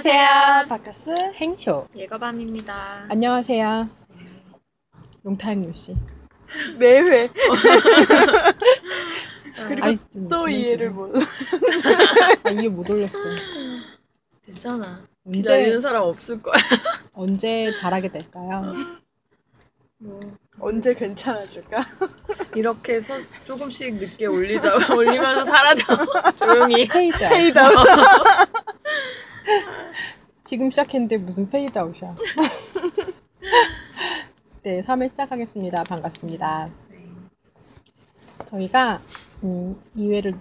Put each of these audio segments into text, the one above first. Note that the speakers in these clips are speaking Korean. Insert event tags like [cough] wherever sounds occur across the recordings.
안녕하세요. 바카스 행쇼. 예거밤입니다. 안녕하세요. 롱타임 뉴씨. 매회 그리고 아니, 좀또 지난 이해를. 못. 아, 이해 못 올렸어. 괜찮아. 언제- 기다리는 사람 없을 거야. [laughs] 언제 잘하게 될까요? 뭐 언제 괜찮아질까? [laughs] 이렇게 서, 조금씩 늦게 올리자 [laughs] 올리면서 사라져. 조용히. 페이드 아웃. [laughs] 지금 시작했는데 무슨 페이드 아웃이야. [laughs] 네, 3회 시작하겠습니다. 반갑습니다. 네. 저희가 음, 2회를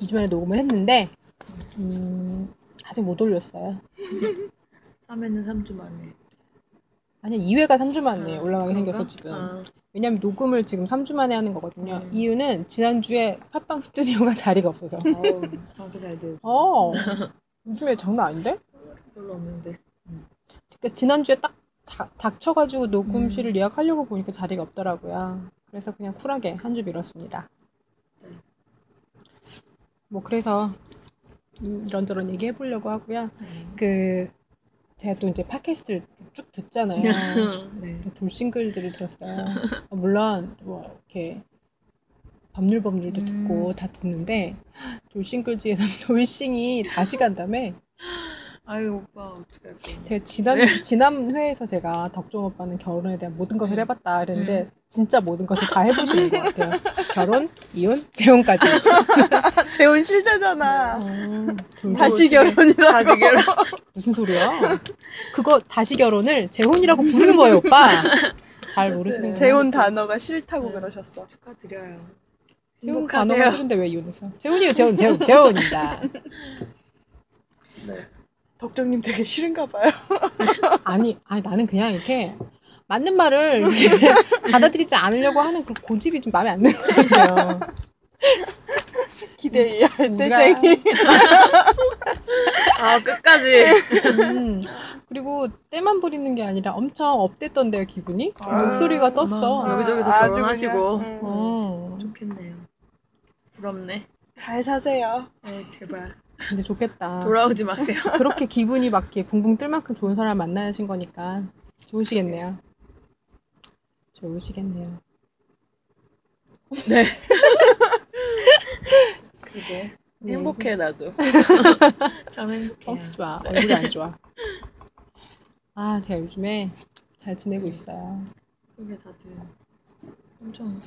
2주 만에 녹음을 했는데 음, 아직 못 올렸어요. [laughs] 3회는 3주 만에. 아니 2회가 3주 만에 아, 올라가게 그런가? 생겼어 지금. 아, 왜냐면 녹음을 지금 3주 만에 하는 거거든요. 음. 이유는 지난주에 팟빵 스튜디오가 [laughs] 자리가 없어서. 어우, 장사 잘 돼. 어. 요즘에 장난 아닌데? 별로 없는데. 그러니까 지난주에 딱 다- 닥쳐가지고 녹음실을 음. 예약하려고 보니까 자리가 없더라고요. 그래서 그냥 쿨하게 한 주 미뤘습니다. 네. 뭐 그래서 음, 이런저런 얘기 해 보려고 하고요. 네. 그 제가 또 이제 팟캐스트를 쭉 듣잖아요. [laughs] 네. 돌싱글들을 들었어요. 어, 물론 뭐 이렇게 법률 법률도 음. 듣고 다 듣는데 돌싱글즈에서 [laughs] 돌싱이 다시 간다며 아유 오빠 어떡할 거야. 제가 지난 지난 회에서 제가 덕종 오빠는 결혼에 대한 모든 것을 음. 해봤다 이랬는데 음. 진짜 모든 것을 다 해보시는 것 [laughs] 같아요. 결혼, 이혼, 재혼까지. [laughs] 재혼 실대잖아. 음, 돌- 다시 결혼이라고. 다시 결혼. [laughs] 무슨 소리야? 그거 다시 결혼을 재혼이라고 부르는 거예요, 오빠. 잘 모르시는 재혼 단어가 싫다고 네. 그러셨어. 축하드려요. 재혼 단어가. 싫은데 왜 이혼했어? 재혼이요, 재혼, 재혼, 재혼입니다. 네. 덕정님 되게 싫은가 봐요. [laughs] 아니, 아니 나는 그냥 이렇게 맞는 말을 이렇게 [laughs] 받아들이지 않으려고 하는 그 고집이 좀 마음에 안 드는 것 같아요. [laughs] 기대해야 할 우리가- 때쟁이. 아 끝까지. 음, 그리고 때만 부리는 게 아니라 엄청 업됐던데요, 기분이? 아, 목소리가 떴어. 어머. 여기저기서 결혼하시고. 그냥, 음. 어, 좋겠네요. 부럽네. 잘 사세요. 네, 제발 근데 좋겠다. [laughs] 돌아오지 마세요. [laughs] 그렇게 기분이 막 이렇게 붕붕 뜰 만큼 좋은 사람 만나신 거니까 좋으시겠네요. 좋으시겠네요. 네. [laughs] 그게 네. 행복해 나도. 참 행복해. 어, 좋아. 얼굴이 안 좋아. 아, 제가 요즘에 잘 지내고 있어요. 그게 다들 엄청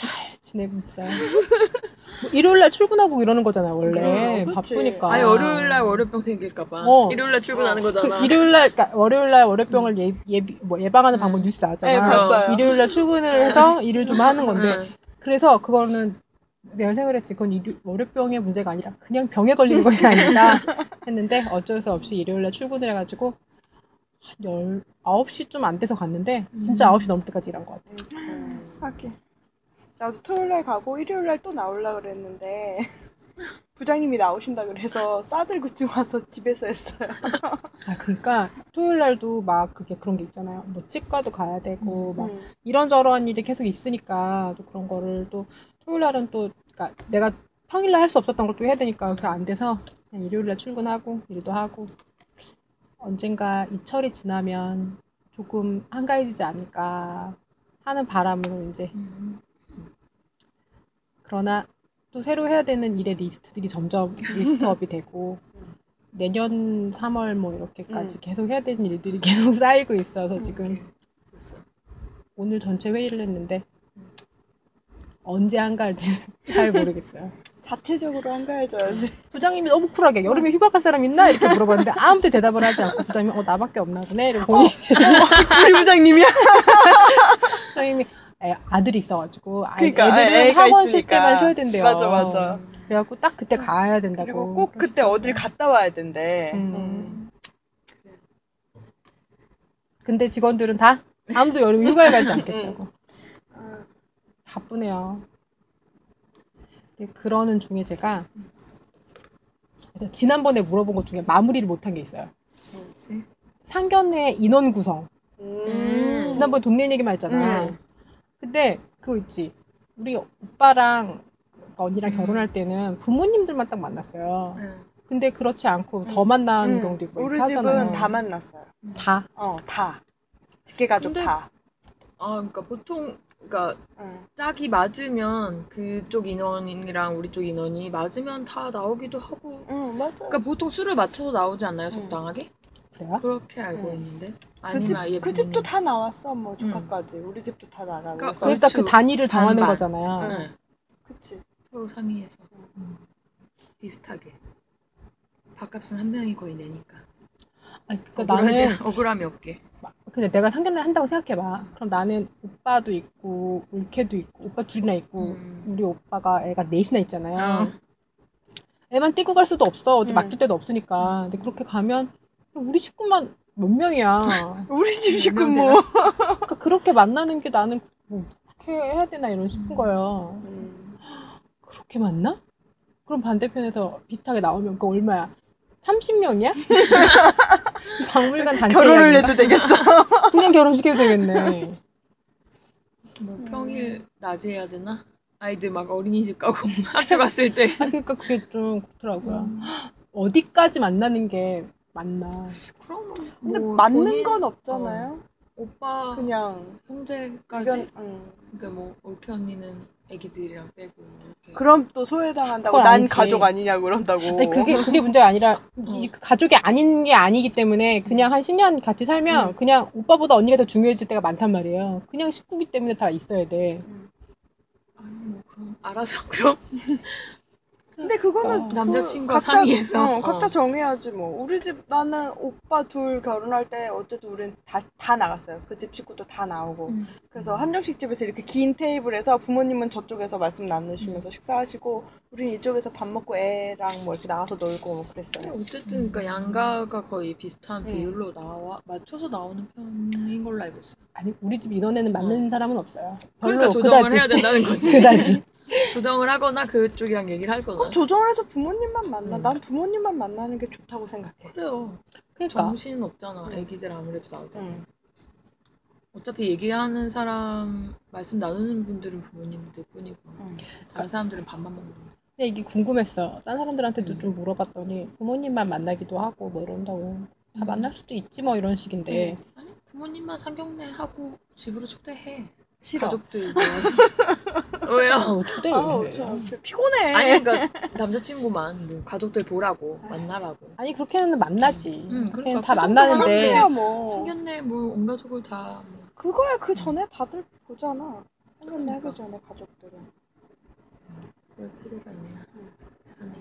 잘 지내고 있어요. [laughs] 뭐 일요일날 출근하고 이러는 거잖아요, 원래. 그렇지. 바쁘니까. 아니 월요일 날 월요병 생길까봐 어. 일요일 날 출근하는 어. 그 거잖아. 일요일날, 그러니까 월요일날 월요병을 예, 예, 뭐 예방하는 음. 방법 뉴스 나왔잖아. 네, 봤어요. 일요일날 출근을 해서 일을 좀 하는 건데. 응. 그래서 그거는 내가 생각을 했지. 그건 일요, 월요병의 문제가 아니라 그냥 병에 걸리는 것이 아니다 [laughs] 했는데 어쩔 수 없이 일요일날 출근을 해가지고 한 19시 좀 안 돼서 갔는데 진짜 음. 9시 넘을 때까지 일한 것 같아. 하긴. 나도 토요일날 가고 일요일날 또 나오려 그랬는데 [laughs] 부장님이 나오신다 그래서 싸들고 좀 와서 집에서 했어요. [laughs] 아, 그러니까 토요일 날도 막 그게 그런 게 있잖아요. 뭐 치과도 가야 되고 막 음. 이런저런 일이 계속 있으니까 또 그런 거를 또 토요일 날은 또 그러니까 내가 평일 날 할 수 없었던 것도 해야 되니까 그게 안 돼서 그냥 일요일 날 출근하고 일도 하고 언젠가 이 철이 지나면 조금 한가해지지 않을까 하는 바람으로 이제 음. 그러나 또 새로 해야 되는 일의 리스트들이 점점 [laughs] list up이 되고 내년 3월 뭐 이렇게까지 음. 계속 해야 되는 일들이 [laughs] 계속 쌓이고 있어서 지금 됐어. 오늘 전체 회의를 했는데 언제 한가할지 [laughs] 잘 모르겠어요. 자체적으로 한가해져야지. 부장님이 너무 쿨하게 여름에 휴가 갈 사람 있나 이렇게 물어봤는데 아무도 대답을 하지 않고 부장님이 어 나밖에 없나 보네 이러고 본인이 우리 부장님이야? 부장님이 애- 아들이 있어가지고 아, 그러니까, 애들은 애가 학원 쉴 있으니까. 때만 쉬어야 된대요. 맞아, 맞아. 그래갖고 딱 그때 가야 된다고. 그리고 꼭 그때. 어딜 갔다 와야 된대. 음. 음. 근데 직원들은 다 아무도 여름 휴가를 가지 않겠다고. 아, 바쁘네요. 그러는 중에 제가 지난번에 물어본 것 중에 마무리를 못한 게 있어요. 상견례 인원 구성. 음. 지난번에 동네 얘기만 했잖아. 음. 근데 그거 있지. 우리 오빠랑 그 언니랑 음. 결혼할 때는 부모님들만 딱 만났어요. 응. 근데 그렇지 않고 더 음. 만나는 음, 경우도 있고 우리 집은 하잖아요. 다 만났어요. 다. 어, 다. 직계 가족 근데- 다. 아, 그러니까 보통 그러니까 응. 짝이 맞으면 그쪽 인원이랑 우리 쪽 인원이 맞으면 다 나오기도 하고. 응, 맞아요. 그러니까 보통 술을 맞춰서 나오지 않나요, 적당하게? 그래요? 그렇게 알고 응. 있는데. 그, 집, 그 집도 부모님- 다 나왔어, 뭐, 조카까지. 우리 집도 다 나가고. 그러니까 그러니까 그 단위를 정하는 반반. 거잖아요. 응. 네, 그치. 서로 상의해서 음. 비슷하게. 밥값은 한 명이 거의 내니까. 아니, 그러니까 억울하지, 나는 [laughs] 억울함이 없게. 근데 내가 상견례를 한다고 생각해봐. 그럼 나는 오빠도 있고 올케도 있고 오빠 둘이나 있고 음. 우리 오빠가 애가 넷이나 있잖아요. 어. 애만 띄고 갈 수도 없어. 어디 음. 맡길 데도 없으니까. 근데 그렇게 가면 우리 식구만 몇 명이야. [laughs] 우리 집 식구 뭐. 그러니까 그렇게 만나는 게 나는 뭐 그렇게 해야 되나 이런 싶은 거예요. 음. 그렇게 만나? 그럼 반대편에서 비슷하게 나오면 그 얼마야? 30명이야? [laughs] 박물관 단체 결혼을? 해도 되겠어. [laughs] 그냥 결혼시켜도 되겠네. 뭐 음. 평일 낮에 해야 되나? 아이들 막 어린이집 가고 학교 갔을 때. 아, 그러니까 그게 좀 그렇더라고요. 음. 어디까지 만나는 게 맞나. 그럼 근데 뭐 맞는 본인- 건 없잖아요. 오빠 그냥 형제까지 응. 그러니까 뭐 올케 언니는 애기들이랑 빼고 이렇게 그럼 또 소외당한다고 난 아니지. 가족 아니냐고 그런다고. 아니, 그게, 그게 문제가 아니라, 어. 이 가족이 아닌 게 아니기 때문에, 그냥 한 10년 같이 살면, 음. 그냥 오빠보다 언니가 더 중요해질 때가 많단 말이에요. 그냥 식구기 때문에 다 있어야 돼. 아니 뭐 그럼 알아서 그럼 [laughs] 근데 그거는 그 남자친구와 각자, 상의해서. 어, 각자 어. 정해야지 뭐. 우리 집 나는 오빠 둘 결혼할 때 어쨌든 우린 다, 다 나갔어요. 그 집 식구도 다 나오고. 음. 그래서 한정식 집에서 이렇게 긴 테이블에서 부모님은 저쪽에서 말씀 나누시면서 음. 식사하시고 우린 이쪽에서 밥 먹고 애랑 뭐 이렇게 나가서 놀고 뭐 그랬어요. 어쨌든 그러니까 양가가 거의 비슷한 음. 비율로 나와 맞춰서 나오는 편인 걸로 알고 있어요. 아니, 우리 집 인원에는 맞는 사람은 없어요. 별로 그러니까 조정을 그다지. 해야 된다는 거지. [laughs] 그다지. 조정을 하거나 그쪽이랑 얘기를 하거나. 그럼 조정을 해서 부모님만 만나. 음. 난 부모님만 만나는 게 좋다고 생각해. 그래요. 그러니까. 정신 없잖아. 음. 애기들 아무래도 때. 응. 어차피 얘기하는 사람 말씀 나누는 분들은 부모님들 뿐이고 응. 다른 사람들은 밥만 먹는 거. 근데 이게 궁금했어. 딴 사람들한테도 음. 좀 물어봤더니, 부모님만 만나기도 하고, 뭐 이런다고. 다 음. 만날 수도 있지, 뭐 이런 식인데. 아니 부모님만 상경례 하고 집으로 초대해. 싫어. 가족들 [laughs] 뭐. 왜요? 어, 초대를 아우, 왜 해? 저 피곤해. 아니 그러니까 남자친구만 뭐 가족들 보라고 만나라고. 아니, 그렇게는 만나지. 음, 그렇게는 그러니까 다그 정도 만나는데. 그래야 뭐. 상견례 뭐온 가족을 다 뭐. 그거야 그 전에 다들 보잖아. 하기 그러니까. 전에 가족들은. 그럴 필요가 있나. 세상에.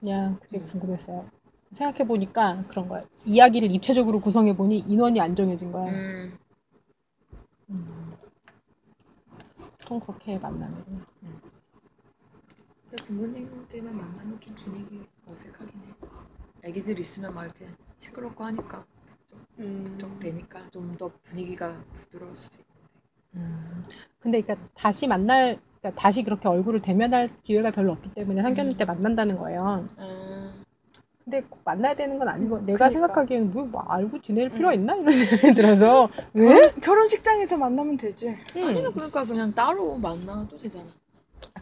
그냥 그게 음. 궁금했어요. 생각해 보니까 그런 거야. 이야기를 입체적으로 구성해 보니 인원이 안 정해진 거야. 음. 음. 보통 그렇게 만나면. 근데 부모님들만 만나면 좀 분위기 어색하긴 해. 애기들 있으면 막 이렇게 시끄럽고 하니까 음. 북적 되니까 좀 더 분위기가 부드러울 수도 있는데. 음. 근데 그러니까 다시 만날, 그러니까 다시 그렇게 얼굴을 대면할 기회가 별로 없기 때문에 상견례 때 음. 만난다는 거예요. 아, 근데 꼭 만나야 되는 건 아니고, 그- 내가 그니까. 생각하기에는 뭐, 뭐 알고 지낼 음. 필요 가 있나? 이런 생각이 들어서. 왜? 결혼, 결혼식장에서 만나면 되지. 아니면 음. 그러니까 그냥 따로 만나도 되잖아.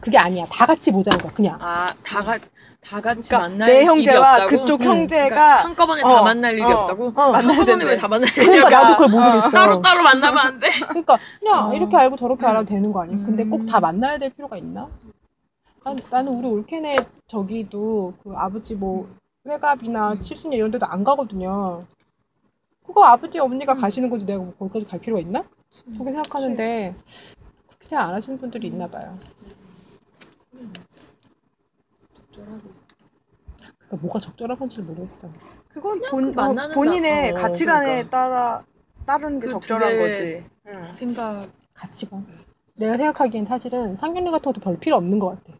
그게 아니야. 다 같이 보자는 거야, 그냥. 아, 다, 가, 다 같이 그러니까 만날 내 일이 형제와 없다고? 그쪽 음. 형제가 그러니까 한꺼번에 다 어, 만날 일이 어. 없다고? 어. 한꺼번에. 왜 다 만날 그러니까 일이야? 나도 그걸 모르겠어. 따로 따로 만나면 안 돼. [laughs] 그러니까 그냥 어. 이렇게 알고 저렇게 음. 알아도 되는 거 아니야? 근데 꼭다 음. 만나야 될 필요가 있나? 난, 나는 우리 올케네 저기도 그 아버지 뭐 회갑이나 음. 칠순이 이런 데도 안 가거든요. 그거 아버지 어머니가 음. 가시는 거지 내가 뭐 거기까지 갈 필요가 있나? 그렇게 생각하는데 그렇게 생각 안 하시는 분들이 있나 봐요. 음. 적절하고. 그러니까 뭐가 적절한 건지를 모르겠어. 그건 본, 그 만나는 어, 본인의 나- 어, 가치관에 그러니까. 따라 따르는 게그 적절한 둘의 거지. 응. 생각. 가치관. 내가 생각하기엔 사실은 상견례 같은 것도 별 필요 없는 것 같아.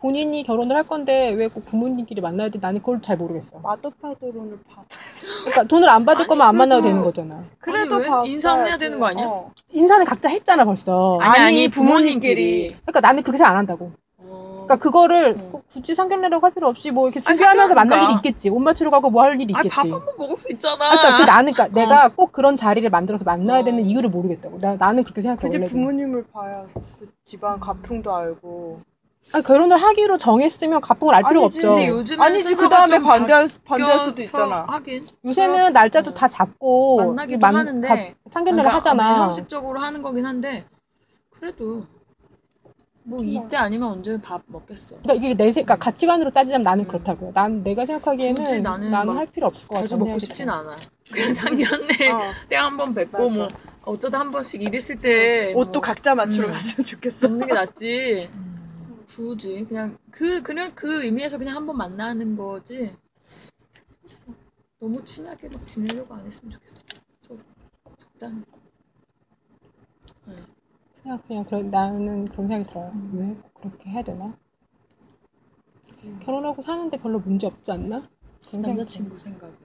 본인이 결혼을 할 건데 왜 꼭 부모님끼리 만나야 돼? 나는 그걸 잘 모르겠어. 마더파더론을 받아. 그러니까 돈을 안 받을 아니, 거면 안 만나도 되는 거잖아. 그래도 왜? 받아야지. 인사는 해야 되는 거 아니야? 어. 인사는 각자 했잖아 벌써. 아니, 아니, 아니, 부모님끼리. 그러니까 나는 그렇게 안 한다고. 어. 그러니까 그거를 어. 꼭 굳이 상견례라고 할 필요 없이 뭐 이렇게 아니, 준비하면서 만날 일이 상견례니까. 있겠지. 옷 맞추러 가고 뭐 할 일이 아니, 있겠지. 밥 한 번 먹을 수 있잖아. 아, 그러니까 그 나는 그러니까 어. 내가 꼭 그런 자리를 만들어서 만나야 어. 되는 이유를 모르겠다고. 나, 나는 그렇게 생각해 굳이 원래. 부모님을 봐야 그 집안 가풍도 알고 아니, 결혼을 하기로 정했으면 가풍을 알 필요가 아니지. 없죠. 근데 요즘에 아니지 그 다음에 반대할 반대할 수도 있잖아. 하긴 요새는 날짜도 다 잡고 만나기도 만- 하는데 가- 상견례를 그러니까 하잖아. 형식적으로 하는 거긴 한데 그래도 뭐 이때 아니면 언제 밥 먹겠어. 그러니까 이게 내 생, 그러니까 가치관으로 따지자면 나는 음. 그렇다고요. 난 내가 생각하기에는 굳이 나는 나는 막 할 필요 없을 것 같아. 자주 먹고 싶진 않아. [laughs] 그냥 상견례 어. 때 한 번 뵙고 맞아. 뭐 어쩌다 한 번씩 일 있을 때 옷도 뭐 각자 맞추러 음. 갔으면 좋겠어. 먹는 게 낫지. 음. 굳이 그냥 그 그냥 그 의미에서 그냥 한번 만나는 거지. 너무 친하게 막 지내려고 안 했으면 좋겠어. 좀 적당히. 네. 그냥 그냥 그래, 나는 그런 생각이 들어요. 음. 왜 그렇게 해야 되나? 결혼하고 사는데 별로 문제 없지 않나? 그런 남자친구 생각은.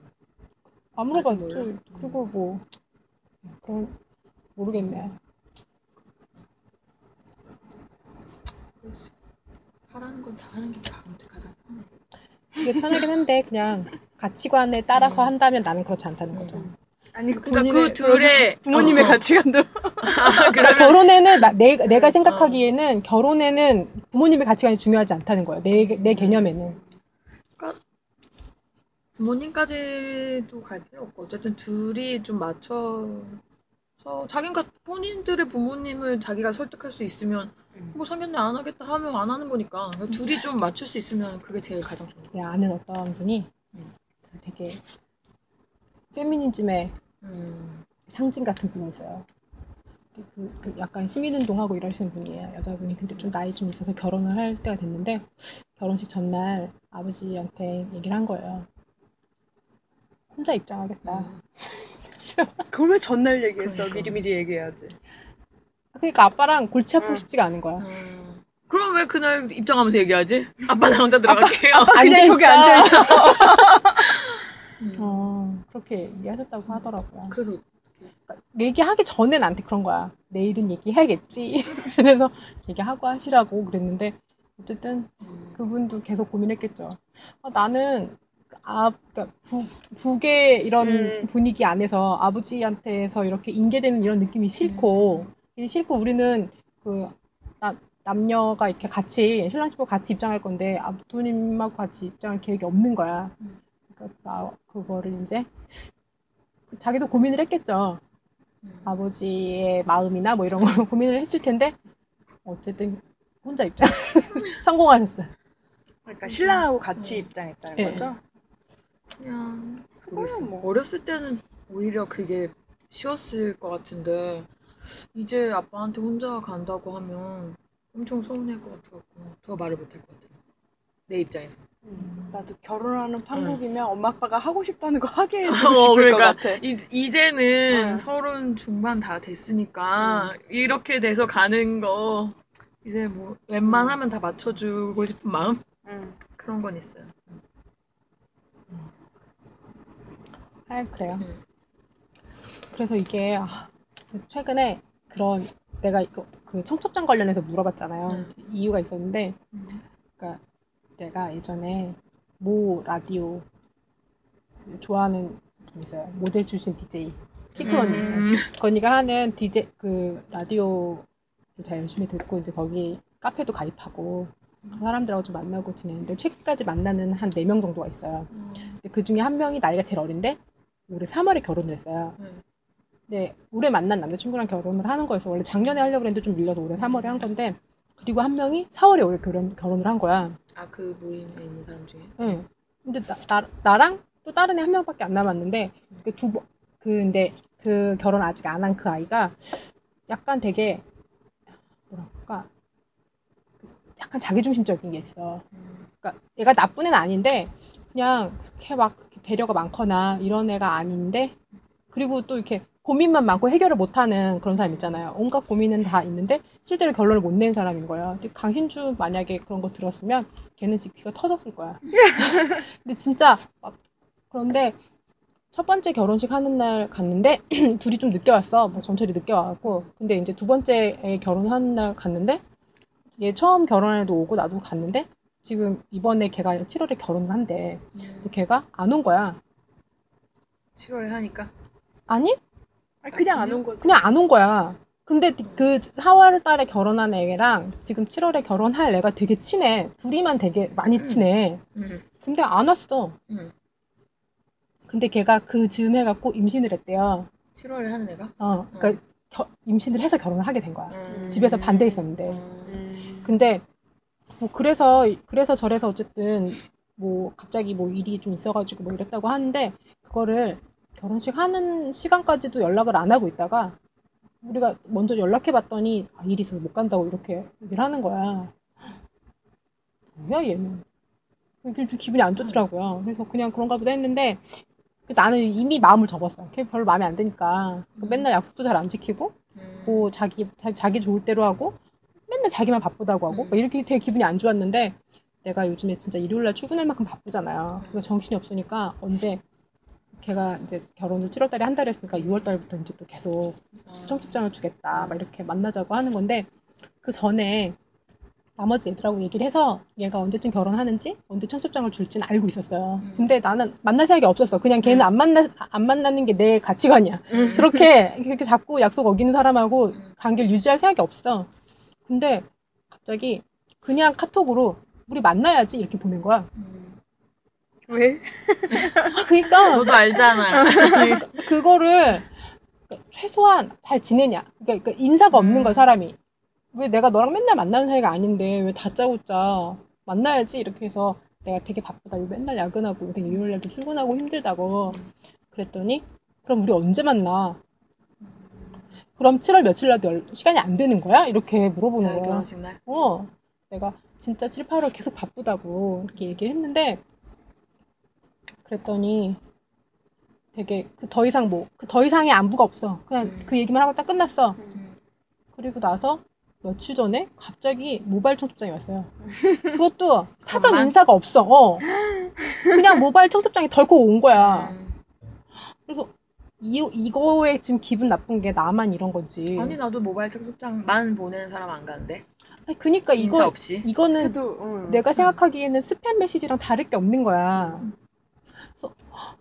아직 몰라? 그리고 뭐 그런 모르겠네. 그렇지. 하라는 건 다 하는 게 가장 가장 편해. 이게 편하긴 한데 그냥 가치관에 따라서 음. 한다면 나는 그렇지 않다는 거죠. 음. 아니 그러니까 본인의- 그 둘의 부모님의 어. 가치관도 [laughs] 아, 그러니까 결혼에는 나, 내, 내가 어. 생각하기에는 결혼에는 부모님의 가치관이 중요하지 않다는 거예요. 내, 내 개념에는. 그러니까 부모님까지도 갈 필요 없고 어쨌든 둘이 좀 맞춰 서 자기가 본인들의 부모님을 자기가 설득할 수 있으면 음. 뭐 상견례 안 하겠다 하면 안 하는 거니까 그러니까 둘이 좀 맞출 수 있으면 그게 제일 가장 좋은 거. 내가 아는 어떤 분이 음. 되게 페미니즘의 음. 상징 같은 분이 있어요. 그, 그 약간 시민운동하고 이러시는 분이에요. 여자분이. 근데 좀 나이 좀 있어서 결혼을 할 때가 됐는데 결혼식 전날 아버지한테 얘기를 한 거예요. 혼자 입장하겠다. 음. 그걸 왜 전날 얘기했어? 그러니까. 미리미리 얘기해야지. 그러니까 아빠랑 골치 아프고 응. 싶지가 않은 거야. 음. 그럼 왜 그날 입장하면서 얘기하지? 아빠 나 혼자 들어갈게요. 그냥 저기 앉아있어. 앉아 있어. 음. [laughs] 어, 그렇게 얘기하셨다고 하더라고요. 그래서 그러니까 얘기하기 전에 나한테 그런 거야. 내일은 얘기해야겠지. [laughs] 그래서 얘기하고 하시라고 그랬는데 어쨌든 음. 그분도 계속 고민했겠죠. 어, 나는 아, 그러니까 부, 북의 이런 음. 분위기 안에서 아버지한테서 이렇게 인계되는 이런 느낌이 싫고 이게 싫고 우리는 그 나- 남녀가 이렇게 같이 신랑 신부 같이 입장할 건데 아, 부모님하고 같이 입장할 계획이 없는 거야. 음. 그러니까 나 그거를 이제 자기도 고민을 했겠죠. 음. 아버지의 마음이나 뭐 이런 걸 [laughs] 고민을 했을 텐데 어쨌든 혼자 입장 [laughs] 성공하셨어요. 그러니까 신랑하고 같이 음. 입장했다는 예. 거죠? 그냥 모르겠어. 뭐. 어렸을 때는 오히려 그게 쉬웠을 것 같은데 이제 아빠한테 혼자 간다고 하면 엄청 서운할 것 같아갖고 더 말을 못할 것 같아. 내 입장에서. 음. 나도 결혼하는 판국이면 엄마 아빠가 하고 싶다는 거 하게 해주고 [laughs] 어, 싶을 그러니까 것 같아. 이, 이제는 응. 서른 중반 다 됐으니까 이렇게 돼서 가는 거 이제 뭐 웬만하면 다 맞춰주고 싶은 마음 응. 그런 건 있어요. 아 그래요. 음. 그래서 이게 아, 최근에 그런 내가 이거 그 청첩장 관련해서 물어봤잖아요. 음. 이유가 있었는데 음. 그러니까 내가 예전에 모 라디오 좋아하는 분 있어요. 모델 출신 DJ 키큰 언니 있어요. 음. 그 언니가 하는 DJ 그 라디오 잘 열심히 듣고 이제 거기 카페도 가입하고 사람들하고 좀 만나고 지내는데 최근까지 만나는 한 4명 정도가 있어요. 근데 그 중에 한 명이 나이가 제일 어린데 올해 3월에 결혼을 했어요. 네. 근데 올해 만난 남자친구랑 결혼을 하는 거였어. 원래 작년에 하려고 했는데 좀 밀려서 올해 3월에 한 건데 그리고 한 명이 4월에 올해 결혼, 결혼을 한 거야. 아, 그 모임에 있는 사람 중에? 응. 근데 나, 나, 랑또 다른 애 한 명밖에 안 남았는데 그 두 번, 그 근데 그 결혼 아직 안 한 그 아이가 약간 되게 뭐랄까 약간 자기중심적인 게 있어. 음. 그러니까 얘가 나쁜 애는 아닌데 그냥 그렇게 막 배려가 많거나 이런 애가 아닌데 그리고 또 이렇게 고민만 많고 해결을 못하는 그런 사람 있잖아요. 온갖 고민은 다 있는데 실제로 결론을 못 낸 사람인 거야. 근데 강신주 만약에 그런 거 들었으면 걔는 지금 귀가 터졌을 거야. [laughs] 근데 진짜 막 그런데 첫 번째 결혼식 하는 날 갔는데 [clears throat] 둘이 좀 늦게 왔어. 뭐 전철이 늦게 와갖고 근데 이제 두 번째 애 결혼하는 날 갔는데 얘 처음 결혼한 애도 오고 나도 갔는데 지금 이번에 걔가 7월에 결혼을 한대. 근데 걔가 안 온 거야. 7월에 하니까? 아니? 아니, 그냥 안 온 거지. 그냥 안 온 거야. 근데 그 4월 달에 결혼한 애랑 지금 7월에 결혼할 애가 되게 친해. 둘이만 되게 많이 친해. 응. 근데 안 왔어. 응. 근데 걔가 그 즈음 해갖고 임신을 했대요. 7월에 하는 애가? 어, 그러니까 겨- 임신을 해서 결혼을 하게 된 거야. 음. 집에서 반대했었는데. 음. 근데 뭐 그래서 그래서 저래서 어쨌든 뭐 갑자기 뭐 일이 좀 있어가지고 뭐 이랬다고 하는데 그거를 결혼식 하는 시간까지도 연락을 안 하고 있다가 우리가 먼저 연락해 봤더니 아, 일이 있어서 못 간다고 이렇게 얘기를 하는 거야. 뭐야 얘는? 그- 그 기분이 안 좋더라고요. 그래서 그냥 그런가 보다 했는데 나는 이미 마음을 접었어. 걔 별로 마음에 안 드니까 그 맨날 약속도 잘 안 지키고 음. 뭐 자기 자- 자기 좋을 대로 하고 맨날 자기만 바쁘다고 하고 음. 막 이렇게 되게 기분이 안 좋았는데 내가 요즘에 진짜 일요일날 출근할 만큼 바쁘잖아요. 그래서 정신이 없으니까 언제 걔가 이제 결혼을 7월 달에 한 달 했으니까 6월 달부터 이제 또 계속 청첩장을 주겠다 막 이렇게 만나자고 하는 건데 그 전에 나머지 애들하고 얘기를 해서 얘가 언제쯤 결혼하는지 언제 청첩장을 줄지는 알고 있었어요. 음. 근데 나는 만날 생각이 없었어. 그냥 걔는 음. 안 만나 안 만나는 게 내 가치관이야. 음. 그렇게 그렇게 자꾸 약속 어기는 사람하고 음. 관계를 유지할 생각이 없어. 근데 갑자기 그냥 카톡으로 우리 만나야지 이렇게 보낸 거야. 음. 왜? 아, 그러니까 [laughs] 너도 알잖아. [laughs] 그거를 그러니까 최소한 잘 지내냐. 그러니까, 그러니까 인사가 없는 음. 거야 사람이. 왜 내가 너랑 맨날 만나는 사이가 아닌데 왜 다짜고짜 만나야지 이렇게 해서 내가 되게 바쁘다. 맨날 야근하고 되게 일요일날도 출근하고 힘들다고 음. 그랬더니 그럼 우리 언제 만나? 그럼 7월 며칠 날도 연- 시간이 안 되는 거야? 이렇게 물어보는 거야. 결혼식 날. 어, 내가 진짜 7, 8월 계속 바쁘다고 이렇게 얘기를 했는데, 그랬더니 되게 그 더 이상 뭐, 그 더 이상의 안부가 없어. 그냥 음. 그 얘기만 하고 딱 끝났어. 음. 그리고 나서 며칠 전에 갑자기 모바일 청첩장이 왔어요. [laughs] 그것도 사전. 인사가 없어. 어. 그냥 모바일 청첩장이 덜컥 온 거야. 음. 그래서 이, 이거에 지금 기분 나쁜 게 나만 이런 건지. 아니 나도 모바일 청첩장만 보내는 사람 안 가는데 아니, 그니까 이거, 없이. 이거는 그래도 응. 내가 생각하기에는 스팸 메시지랑 다를 게 없는 거야. 그래서 헉,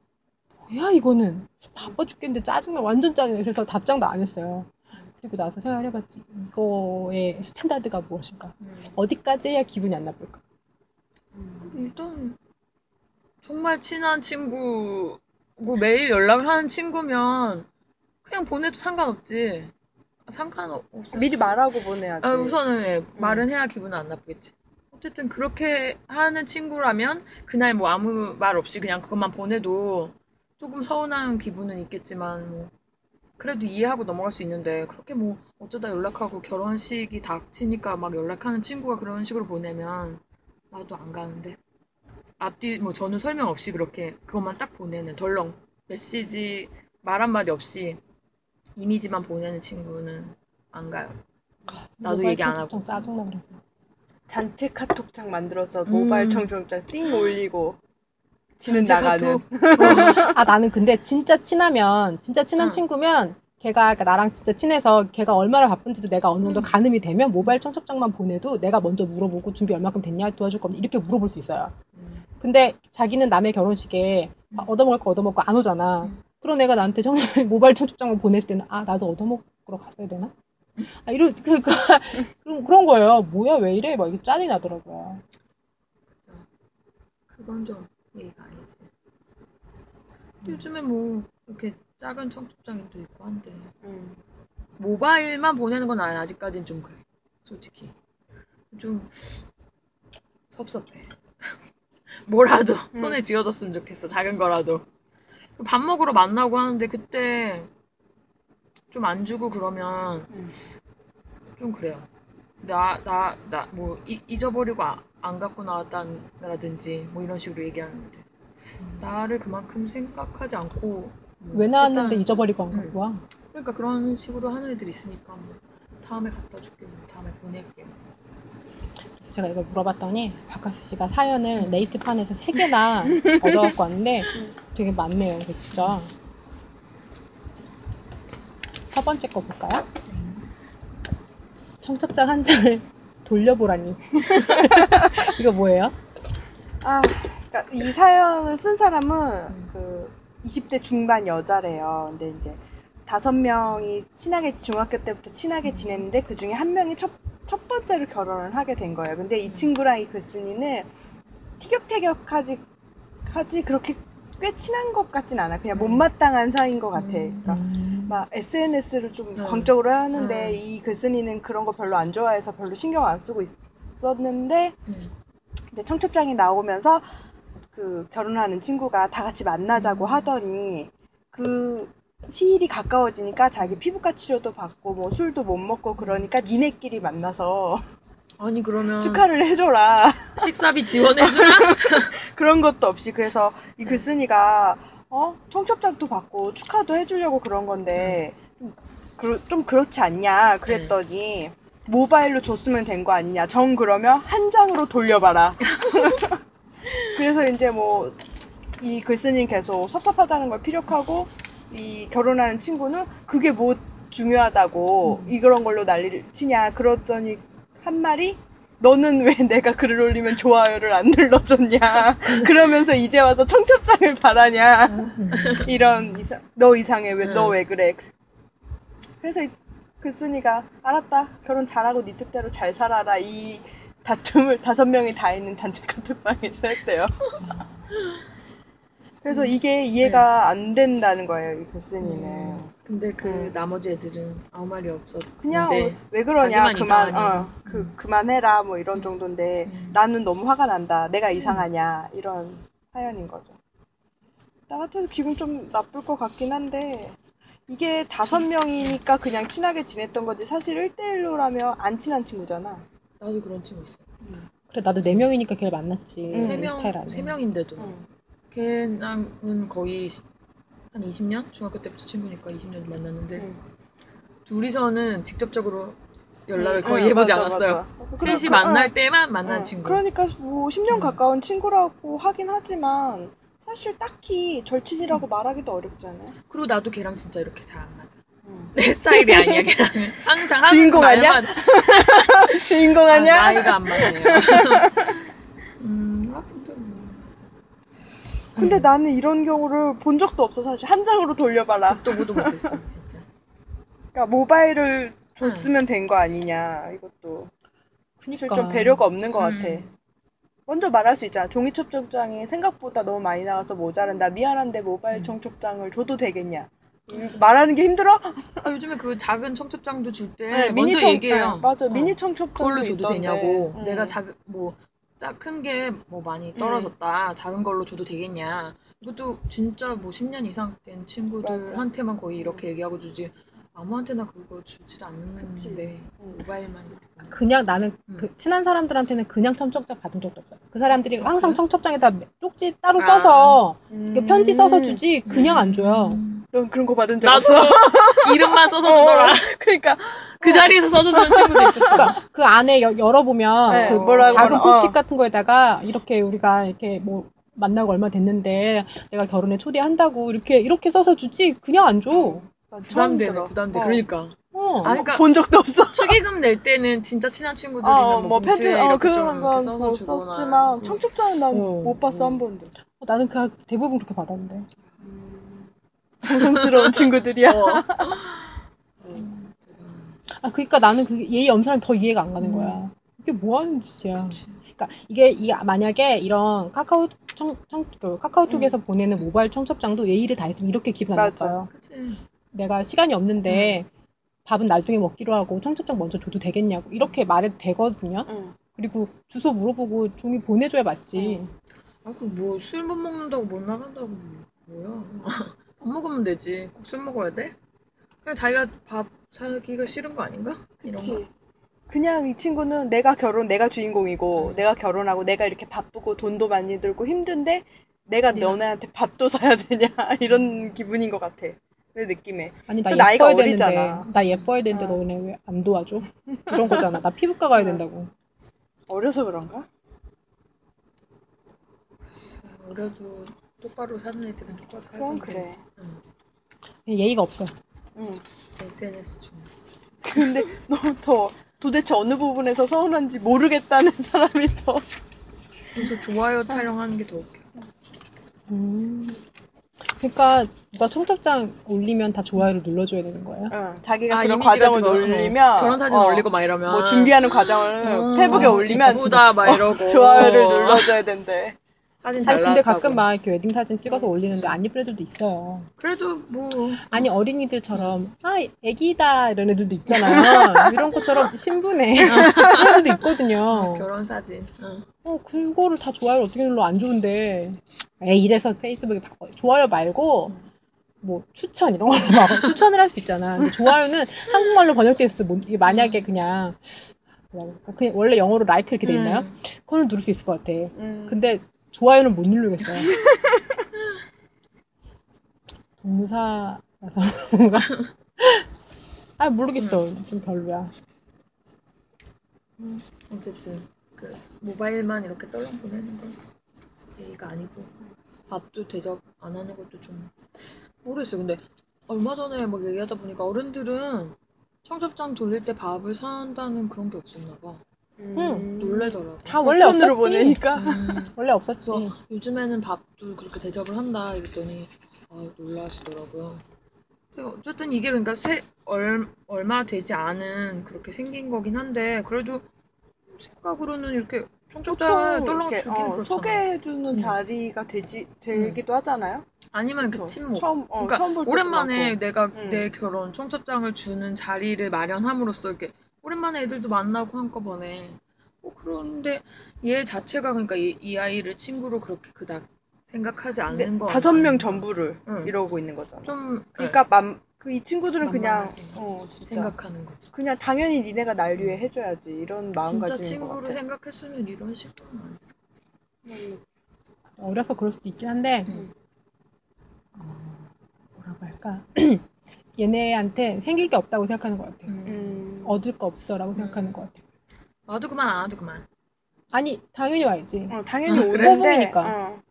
뭐야 이거는 바빠 죽겠는데 짜증나 완전 짜증나. 그래서 답장도 안 했어요. 그리고 나서 생각을 해봤지. 이거의 standard가 무엇일까? 음. 어디까지 해야 기분이 안 나쁠까? 음. 일단 정말 친한 친구, 뭐 매일 연락을 하는 친구면 그냥 보내도 상관없지. 상관없어. 미리 말하고 보내야지. 아, 우선은 예, 말은 해야 기분은 안 나쁘겠지. 어쨌든 그렇게 하는 친구라면 그날 뭐 아무 말 없이 그냥 그것만 보내도 조금 서운한 기분은 있겠지만 뭐 그래도 이해하고 넘어갈 수 있는데 그렇게 뭐 어쩌다 연락하고 결혼식이 닥치니까 막 연락하는 친구가 그런 식으로 보내면 나도 안 가는데 앞뒤 뭐 전후 설명 없이 그렇게 그것만 딱 보내는 덜렁 메시지 말 한마디 없이 이미지만 보내는 친구는 안 가요. 나도 얘기 안 하고. 짜증나 그래서. 단체 카톡창 만들어서 음. 모바일 청첩장 띵 올리고 지는 나가는. 카톡. 아 나는 근데 진짜 친하면 진짜 친한 응. 친구면 걔가 그러니까 나랑 진짜 친해서 걔가 얼마나 바쁜지도 내가 어느 정도 음. 가늠이 되면 모바일 청첩장만 보내도 내가 먼저 물어보고 준비 얼마큼 됐냐 도와줄 거면 이렇게 물어볼 수 있어요. 음. 근데 자기는 남의 결혼식에 음. 얻어먹을 거 얻어먹고 안 오잖아. 음. 그런 애가 나한테 정말 [laughs] 모바일 청첩장을 보냈을 때는 아 나도 얻어먹으러 갔어야 되나? 아 이런 그, 그, [laughs] 그런 그런 거예요. 뭐야 왜 이래 막 이게 짜증이 나더라고요. 그건 좀 예의가 아니지. 요즘에 뭐 이렇게 작은 청첩장도 있고 한데 음. 모바일만 보내는 건 아니 아직까진 좀 그래. 솔직히 좀 섭섭해. [laughs] 뭐라도 음. 손에 쥐어줬으면 좋겠어. 작은 거라도. 밥 먹으러 만나고 하는데 그때 좀 안 주고 그러면 음. 좀 그래요. 나, 나, 나, 뭐, 이- 잊어버리고 아- 안 갖고 나왔다라든지, 뭐 이런 식으로 얘기하는데. 나를 그만큼 생각하지 않고. 뭐왜 나왔는데 일단- 잊어버리고 안 음. 갖고 와? 그러니까 그런 식으로 하는 애들 있으니까, 뭐, 다음에 갖다 줄게, 뭐, 다음에 보낼게. 그래서 제가 이걸 물어봤더니 박가수 씨가 사연을 음. 네이트판에서 세 개나 [laughs] 얻어갖고 왔는데 되게 많네요. 이게 진짜. 첫 번째 거 볼까요? 청첩장 한 장을 [laughs] 돌려보라니. [laughs] 이거 뭐예요? 아, 그러니까 이 사연을 쓴 사람은 음. 그 20대 중반 여자래요. 근데 이제 다섯 명이 친하게 중학교 때부터 친하게 지냈는데 그 중에 한 명이 첫, 첫 번째로 결혼을 하게 된 거예요. 근데 이 친구랑 이 글쓴이는 티격태격하지 하지 그렇게 꽤 친한 것 같진 않아. 그냥 음. 못마땅한 사이인 것 같아. 음. 그러니까 막 SNS를 좀 음. 광적으로 하는데 음. 이 글쓴이는 그런 거 별로 안 좋아해서 별로 신경 안 쓰고 있었는데 음. 이제 청첩장이 나오면서 그 결혼하는 친구가 다 같이 만나자고 음. 하더니 그 시일이 가까워지니까 자기 피부과 치료도 받고 뭐 술도 못 먹고 그러니까 니네끼리 만나서 아니 그러면 축하를 해줘라 식사비 지원해주나? [laughs] 그런 것도 없이 그래서 이 음. 글쓴이가 어 청첩장도 받고 축하도 해주려고 그런 건데 좀, 그러- 좀 그렇지 않냐 그랬더니 모바일로 줬으면 된 거 아니냐 정 그러면 한 장으로 돌려봐라 [laughs] 그래서 이제 뭐 이 글쓴이는 계속 섭섭하다는 걸 피력하고 이 결혼하는 친구는 그게 뭐 중요하다고 음. 이런 걸로 난리를 치냐 그러더니 한 말이 너는 왜 내가 글을 올리면 좋아요를 안 눌러줬냐 [laughs] 그러면서 이제 와서 청첩장을 바라냐 음. 이런 이상 너 이상해 왜너 음. 왜 그래 그래서 이 글쓴이가 알았다 결혼 잘하고 네 뜻대로 잘 살아라 이 다툼을 다섯 명이 다 있는 단체 카톡방에서 했대요 그래서 음. 이게 이해가 안 된다는 거예요 이 글쓴이는 음. 근데 그 음. 나머지 애들은 아무 말이 없었는데 그냥 어, 왜 그러냐 그만 이상하냐고. 어, 그 음. 그만해라 뭐 이런 음. 정도인데 음. 나는 너무 화가 난다 내가 이상하냐 이런 사연인 거죠 나 같아도 기분 좀 나쁠 것 같긴 한데 이게 다섯 명이니까 그냥 친하게 지냈던 거지 사실 1대1로라면 안 친한 친구잖아 나도 그런 친구 있어. 그래 나도 네 명이니까 걔를 만났지. 음. 우리 세 명, 명인데도 응. 걔랑은 거의 한 20년 중학교 때부터 친구니까 20년 만났는데 응. 둘이서는 직접적으로 연락을 응, 거의 응, 해보지 맞아, 않았어요. 맞아. 셋이 그- 만날 어, 때만 만난 어, 친구. 그러니까 뭐 10년 음. 가까운 친구라고 하긴 하지만 사실 딱히 음. 절친이라고 말하기도 어렵잖아요 그리고 나도 걔랑 진짜 이렇게 잘 안 맞아. 응. 내 스타일이 아니야 걔랑은. [laughs] 항상 하는 [laughs] 주인공 아니야? 말만 주인공 아, 아니야? 나이가 안 맞네요. [laughs] 음, 아 근데 뭐. 근데 음. 나는 이런 경우를 본 적도 없어 사실 한 장으로 돌려봐라. 듣도 보도 못했어 진짜. 그러니까 모바일을 줬으면 된거 아니냐 이것도 사실 그니까. 좀 배려가 없는 것 같아. 음. 먼저 말할 수 있잖아. 종이 청첩장이 생각보다 너무 많이 나와서 모자란다. 미안한데 모바일 음. 청첩장을 줘도 되겠냐? 이- 말하는 게 힘들어? 아, 요즘에 그 작은 청첩장도 줄때 네, 먼저 청- 얘기해요. 네, 맞아. 어. 미니 청첩장도 그걸로 줘도 있던데. 되냐고. 음. 내가 작은 뭐큰 게뭐 많이 떨어졌다. 작은 걸로 줘도 되겠냐. 이것도 진짜 뭐 10년 이상 된 친구들한테만 거의 이렇게 얘기하고 주지. 아무한테나 그거 주지도 않는데 그치. 음. 모바일만 이렇게. 그냥 나는 음. 그 친한 사람들한테는 그냥 청첩장 받은 적도 없어요. 그 사람들이 아, 항상 그래? 청첩장에다 쪽지 따로 아. 써서 음. 편지 써서 주지 그냥 안 줘요. 음. 넌 그런 거 받은 적 나도 없어? [laughs] 이름만 써서 주더라. [laughs] 그러니까 그 자리에서 써주는 [laughs] 친구도 있었어. 그러니까 그 안에 여- 열어보면 네, 그 뭐라고 작은 하나, 포스트잇 어. 같은 거에다가 이렇게 우리가 이렇게 뭐 만나고 얼마 됐는데 내가 결혼에 초대한다고 이렇게 이렇게 써서 주지 그냥 안 줘. 부담되네. 부담돼. 어. 그러니까. 어. 아, 그러니까 본 적도 없어. 축의금 낼 때는 진짜 친한 친구들이면 어, 뭐, 뭐 편지, 어, 그런 건뭐 주거나. 썼지만 음. 청첩장은 난 어, 못 봤어 어. 한 번도. 나는 그 대부분 그렇게 받았는데. 정성스러운 친구들이야. 어. 음. 아 그러니까 나는 그 예의 없는 사람이 더 이해가 안 가는 음. 거야. 이게 뭐 하는 짓이야. 그치. 그러니까 이게 이 만약에 이런 카카오 청, 청, 그 카카오톡에서 보내는 모바일 청첩장도 예의를 다했으면 이렇게 기분. 나빠요. 그치. 내가 시간이 없는데 밥은 나중에 먹기로 하고 청첩장 먼저 줘도 되겠냐고 이렇게 말해도 되거든요. 응. 그리고 주소 물어보고 종이 보내줘야 맞지. 응. 아, 그 뭐 술 못 먹는다고 못 나간다고 뭐야. 밥 먹으면 되지. 꼭 술 먹어야 돼? 그냥 자기가 밥 사기가 싫은 거 아닌가? 이런 거. 그치. 그냥 이 친구는 내가 결혼, 내가 주인공이고, 음. 내가 결혼하고, 내가 이렇게 바쁘고, 돈도 많이 들고 힘든데, 내가 아니야. 너네한테 밥도 사야 되냐, [laughs] 이런 기분인 것 같아. 내 느낌에. 아니 나그 나이가 예뻐야 되는데 어리잖아. 나 예뻐야 되는데 어. 너네 왜 안 도와줘? 이런 거잖아. 나 피부과 가야 어. 된다고. 어려서 그런가? 어려도 똑바로 사는 애들은 똑바로 그건. 그래. 응. 예의가 없어. 응. SNS 중. 근데 너무 더, 도대체 어느 부분에서 서운한지 모르겠다는 사람이 더. 그래서 좋아요 촬영하는 게 더 웃겨. 음. 그러니까 누가 청첩장 올리면 다 좋아요를 눌러줘야 되는 거예요. 응, 자기가 아, 그런 이미지가 과정을. 어, 올리면 결혼 사진 어, 올리고 막 이러면 뭐 준비하는 과정을 음, 페북에 아, 올리면 이쁘다 막 [laughs] 어, 이러고 좋아요를 눌러줘야 된대. 사진 잘 아니 근데 나왔다고. 가끔 막 이렇게 웨딩 사진 찍어서 올리는데 안 예쁜 애들도 있어요. 그래도 뭐 아니 어린이들처럼 아 애기다 이런 애들도 있잖아요. [laughs] 이런 것처럼 신분에 그런 애들도 있거든요. 결혼 사진. 응. 어 그거를 다 좋아요를 어떻게 눌러 안 좋은데. 에이 이래서 페이스북에 바꿔. 좋아요 말고 뭐 추천 이런 걸로 막 [laughs] 추천을 할 수 있잖아. 근데 좋아요는 한국말로 번역돼 있어. 뭐 이게 만약에 그냥 뭐라 그럴까? 그냥 원래 영어로 라이크 이렇게 돼 있나요? 음. 그거는 누를 수 있을 것 같아. 음. 근데 좋아요는 못 누르겠어요. [laughs] 동사라서 [laughs] 뭔가 아 모르겠어 좀 별로야. 어쨌든 그 모바일만 이렇게 떨렁 보내는 건 예의가 아니고 밥도 대접 안 하는 것도 좀 모르겠어요. 근데 얼마 전에 막 얘기하다 보니까 어른들은 청첩장 돌릴 때 밥을 사한다는 그런 게 없었나 봐. 음. 놀래더라고. 다 원래 없었지. 보내니까. 음, 원래 없었지. 그래서 요즘에는 밥도 그렇게 대접을 한다 이랬더니 아, 놀라시더라고요. 어쨌든 이게 그러니까 세, 얼, 얼마 되지 않은 그렇게 생긴 거긴 한데 그래도 생각으로는 이렇게 청첩장을 보통 떨렁 이렇게 주기는 어, 그렇잖아. 소개해주는 음. 자리가 되지 되기도 하잖아요. 아니면 그 그쵸. 친목. 처음 어, 그러니까 처음 볼 때도 오랜만에 많고. 내가 음. 내 결혼 청첩장을 주는 자리를 마련함으로써 이렇게 오랜만에 애들도 만나고 한꺼번에 어, 그런데 얘 자체가 그러니까 이, 이 아이를 친구로 그렇게 그닥 생각하지 않는 거 다섯 명. 전부를 응. 이러고 있는 거잖아. 좀 그러니까 맘, 그 이 친구들은 그냥 어 진짜 생각하는 거죠. 그냥 당연히 니네가 날 위해 해줘야지 이런 진짜 마음가짐인 것 친구로 같아. 생각했으면 이런 식도는 안 했을 어려서 그럴 수도 있긴 한데 음. 어, 뭐라고 할까? [clears throat] 얘네한테 생길 게 없다고 생각하는 것 같아. 음. 음. 얻을 거 없어라고 음. 생각하는 것 같아. 와도 그만 안 와도 그만. 아니 당연히 와야지. 어, 당연히 아, 그래? 오는데. 호흡이니까. 어.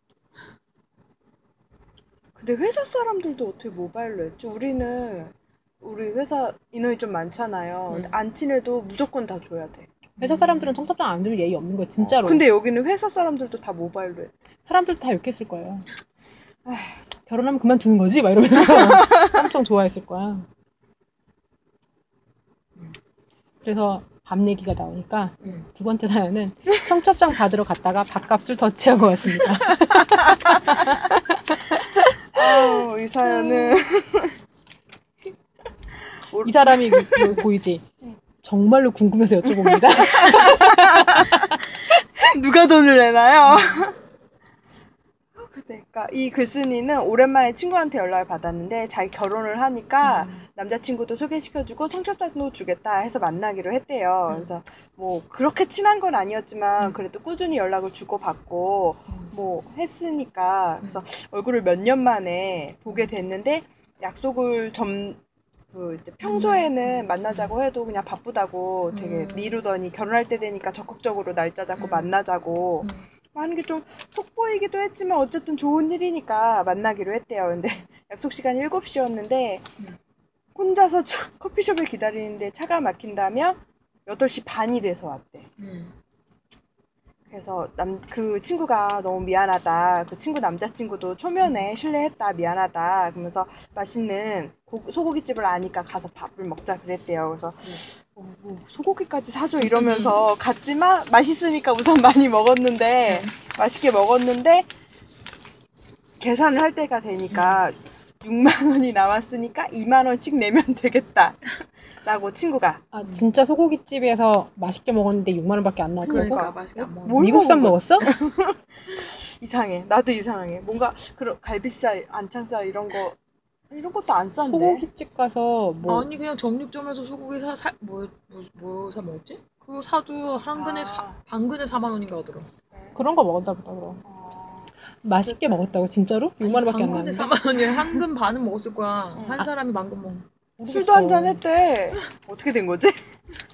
근데 회사 사람들도 어떻게 모바일로 했지? 우리는 우리 회사 인원이 좀 많잖아요. 근데 음. 안 친해도 무조건 다 줘야 돼. 회사 사람들은 청첩장 안 들면 예의 없는 거야 진짜로. 어, 근데 여기는 회사 사람들도 다 모바일로 해. 사람들 다 욕했을 거예요. 아휴. 결혼하면 그만두는 거지? 막 이러면서 [laughs] 엄청 좋아했을 거야. 그래서 밥 얘기가 나오니까 음. 두 번째 사연은 청첩장 받으러 갔다가 밥값을 더 채우고 왔습니다. [laughs] 아우, 이 사연은. 이 사람이 그- 그 보이지? 정말로 궁금해서 여쭤봅니다. [laughs] 누가 돈을 내나요? [laughs] 아, 그러니까 이 글쓴이는 오랜만에 친구한테 연락을 받았는데 자기 결혼을 하니까 음. 남자친구도 소개시켜주고 청첩장도 주겠다 해서 만나기로 했대요. 음. 그래서 뭐 그렇게 친한 건 아니었지만 음. 그래도 꾸준히 연락을 주고 받고 음. 뭐 했으니까 그래서 얼굴을 몇 년 만에 보게 됐는데 약속을 점, 그 평소에는 음. 만나자고 해도 그냥 바쁘다고 되게 음. 미루더니 결혼할 때 되니까 적극적으로 날짜 잡고 음. 만나자고 음. 하는 게 좀 속보이기도 했지만 어쨌든 좋은 일이니까 만나기로 했대요. 근데 [laughs] 약속 시간이 7시였는데 음. 혼자서 차- 커피숍에 기다리는데 차가 막힌다며 8시 반이 돼서 왔대. 음. 그래서 남, 그 친구가 너무 미안하다. 그 친구 남자친구도 초면에 실례했다. 미안하다. 그러면서 맛있는 고- 소고기집을 아니까 가서 밥을 먹자 그랬대요. 그래서 어, 뭐 소고기까지 사줘 이러면서 갔지만 맛있으니까 우선 [laughs] 많이 먹었는데 맛있게 먹었는데 계산을 할 때가 되니까 6만 원이 남았으니까 2만 원씩 내면 [laughs] 되겠다. 라고 친구가 아 진짜 소고기집에서 맛있게 먹었는데 6만 원밖에 안 나왔다고? 그러니까 그러니까. 맛있게 안뭘 미국산 먹었어? [laughs] 이상해. 나도 이상해. 뭔가 그런 갈비살, 안창살 이런 거 이런 것도 안 싼데. 소고기집 가서 뭐 아니 그냥 정육점에서 소고기 사, 사 뭐, 뭐, 뭐 사 먹었지? 그거 사도 한 근에 아. 사, 반 근에 4만 원인가 하더라. 그런 거 먹었나 보다 그럼. 어, 맛있게 먹었다고 진짜로? 6만 원밖에 안 반 근에 나왔는데? 4만 원이 한근 [laughs] 반은 먹었을 거야. 응. 한 사람이 만근 먹. 술도 한 잔 했대. [laughs] 어떻게 된 거지?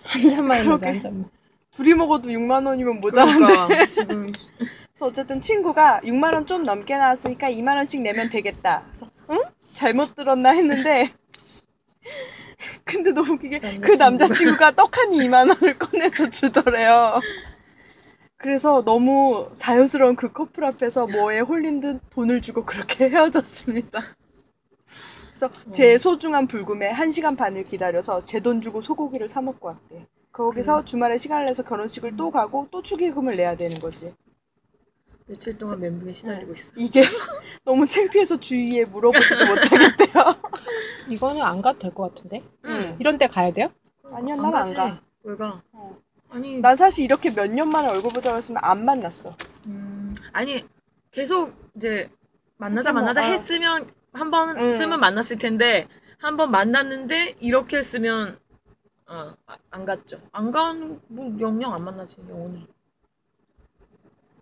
한 잔만 그러게. 한 잔만. 둘이 먹어도 6만 원이면 모자란데. 그러니까 지금 [laughs] 그래서 어쨌든 친구가 6만 원 좀 넘게 나왔으니까 2만 원씩 내면 되겠다. 그래서 응? 잘못 들었나 했는데 [laughs] 근데 너무 웃기게 그 남자친구가 떡하니 2만 원을 꺼내서 주더래요. 그래서 너무 자연스러운 그 커플 앞에서 뭐에 홀린 듯 돈을 주고 그렇게 [laughs] 헤어졌습니다. 그래서 제 소중한 불금에 한 시간 반을 기다려서 제 돈 주고 소고기를 사 먹고 왔대. 거기서 주말에 시간을 내서 결혼식을 또 가고 또 축의금을 내야 되는 거지. 며칠 동안 멘붕에 시달리고 있어. 이게 [laughs] 너무 창피해서 주위에 물어보지도 못하겠대요. [laughs] 이거는 안 가도 될 것 같은데? 응. 이런 데 가야 돼요? 아니야, 안 난안 가지. 가. 왜 가? 어. 아니, 난 사실 이렇게 몇 년 만에 얼굴 보자고 했으면 안 만났어. 음, 아니, 계속 이제 만나자 뭐, 만나자 아. 했으면 한 번쯤은 응. 만났을 텐데 한 번 만났는데 이렇게 했으면 어, 아, 안 갔죠. 안 간, 뭐 영영 안 만나지 영원히.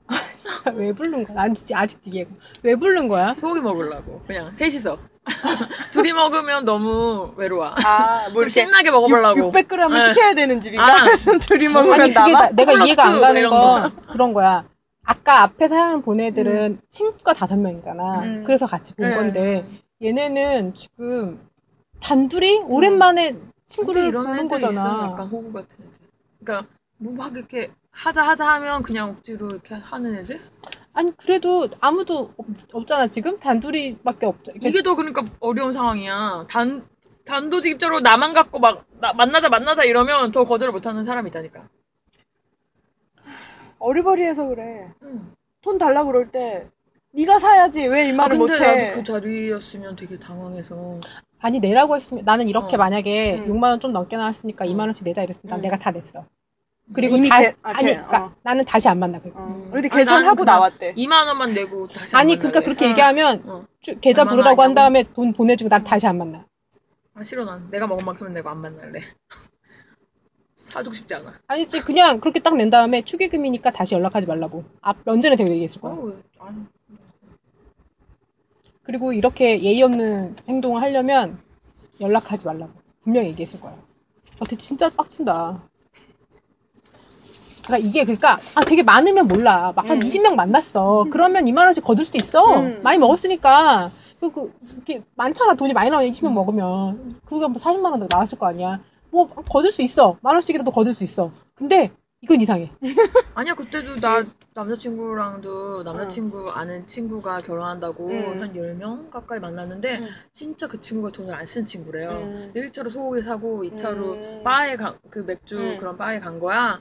[laughs] 왜 부른 거야? 난 진짜 아직 이해가. 왜 부른 거야? 소고기 먹으려고 그냥 셋이서 [laughs] 둘이 먹으면 너무 외로워. 아, 뭐 [laughs] 좀 이렇게 신나게 먹어보려고. 600g을 네. 시켜야 되는 집인가? 아. 그래서 둘이 먹으면 아니 남아? 나- 내가 이해가 안 가는 건 그런 거야. 아까 앞에 사연 본 애들은 친구가 다섯 명이잖아. 음. 그래서 같이 본 네. 건데 얘네는 지금 단둘이 오랜만에 근데 친구를 이런 보는 애들 있어. 거잖아. 약간 호구 같은 애들. 그러니까 뭐 막 이렇게 하자 하자 하면 그냥 억지로 이렇게 하는 애들? 아니 그래도 아무도 없, 잖아 지금 단둘이밖에 없죠. 그러니까 이게 더 그러니까 어려운 상황이야. 단 단도직입적으로 나만 갖고 막 나- 만나자 만나자 이러면 더 거절을 못하는 사람이 있다니까. [sighs] 어리버리해서 그래. 응. 돈 달라고 그럴 때 네가 사야지 왜이아 말을 근데 못해? 나도 그 자리였으면 되게 당황해서. 아니 내라고 했으면 나는 이렇게 어. 만약에 음. 6만 원 좀 넘게 나왔으니까 음. 2만 원씩 내자 이랬으면 난 음. 내가 다 냈어. 그리고 이미 다 개- 아, 아니 개- 그러니까 어. 나는 다시 안 만나 그리고. 어. 음. 근데 계산하고 나왔대. 2만 원만 내고 다시 안 아니. 그러니까 그렇게 어. 얘기하면 어. 주- 계좌 부르라고 한? 다음에 돈 보내주고 난 다시 안 만나. 아 싫어 난 내가 먹은 만큼은 내고 안 만날래. [laughs] 사주고 싶지 않아. 아니지 그냥 그렇게 딱 낸 다음에 축의금이니까 다시 연락하지 말라고. 앞 면전에 대고 얘기했을 거야. 어. 그리고 이렇게 예의 없는 행동을 하려면 연락하지 말라고 분명히 얘기했을 거야. 아, 되게 진짜 빡친다. 그러니까 이게 그러니까 아 되게 많으면 몰라. 막한 음. 20명 만났어. 그러면 2만 원씩 거둘 수도 있어. 음. 많이 먹었으니까. 그, 그, 이렇게 많잖아. 돈이 많이 나오면 20명 음. 먹으면. 그거 뭐 40만 원 나왔을 거 아니야. 뭐 거둘 수 있어. 만 원씩이라도 거둘 수 있어. 근데 이건 이상해. [laughs] 아니야 그때도 나 남자친구랑도 남자친구 아는 친구가 결혼한다고 음. 한 10명 가까이 만났는데 음. 진짜 그 친구가 돈을 안 쓴 친구래요. 음. 1차로 소고기 사고 2차로 음. 바에 가, 그 맥주 음. 그런 바에 간 거야.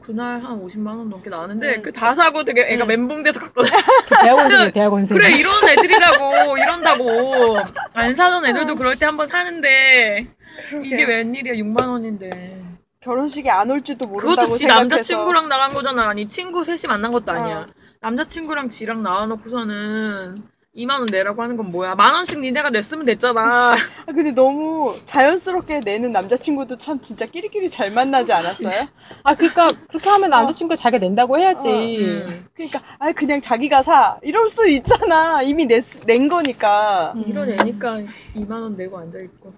그날 한 50만 원 넘게 나왔는데 음. 그다 사고 되게 애가 음. 멘붕돼서 갔거든. [laughs] 대학원생이야, 대학원생. 그래 이런 애들이라고 이런다고 안 사던 애들도 그럴 때 한번 사는데 그러게. 이게 웬일이야 6만 원인데. 결혼식에 안 올지도 모른다고 그것도 지 생각해서. 남자친구랑 나간 거잖아. 아니, 친구 셋이 만난 것도 아니야. 어. 남자친구랑 지랑 나와놓고서는 2만원 내라고 하는 건 뭐야. 만원씩 니네가 냈으면 됐잖아. [laughs] 아, 근데 너무 자연스럽게 내는 남자친구도 참 진짜 끼리끼리 잘 만나지 않았어요? 아, 그러니까 그렇게 하면 남자친구가 자기가 낸다고 해야지. 음. 그러니까 아 그냥 자기가 사 이럴 수 있잖아 이미 냈, 낸 거니까 음. 이런 애니까 2만원 내고 앉아있고.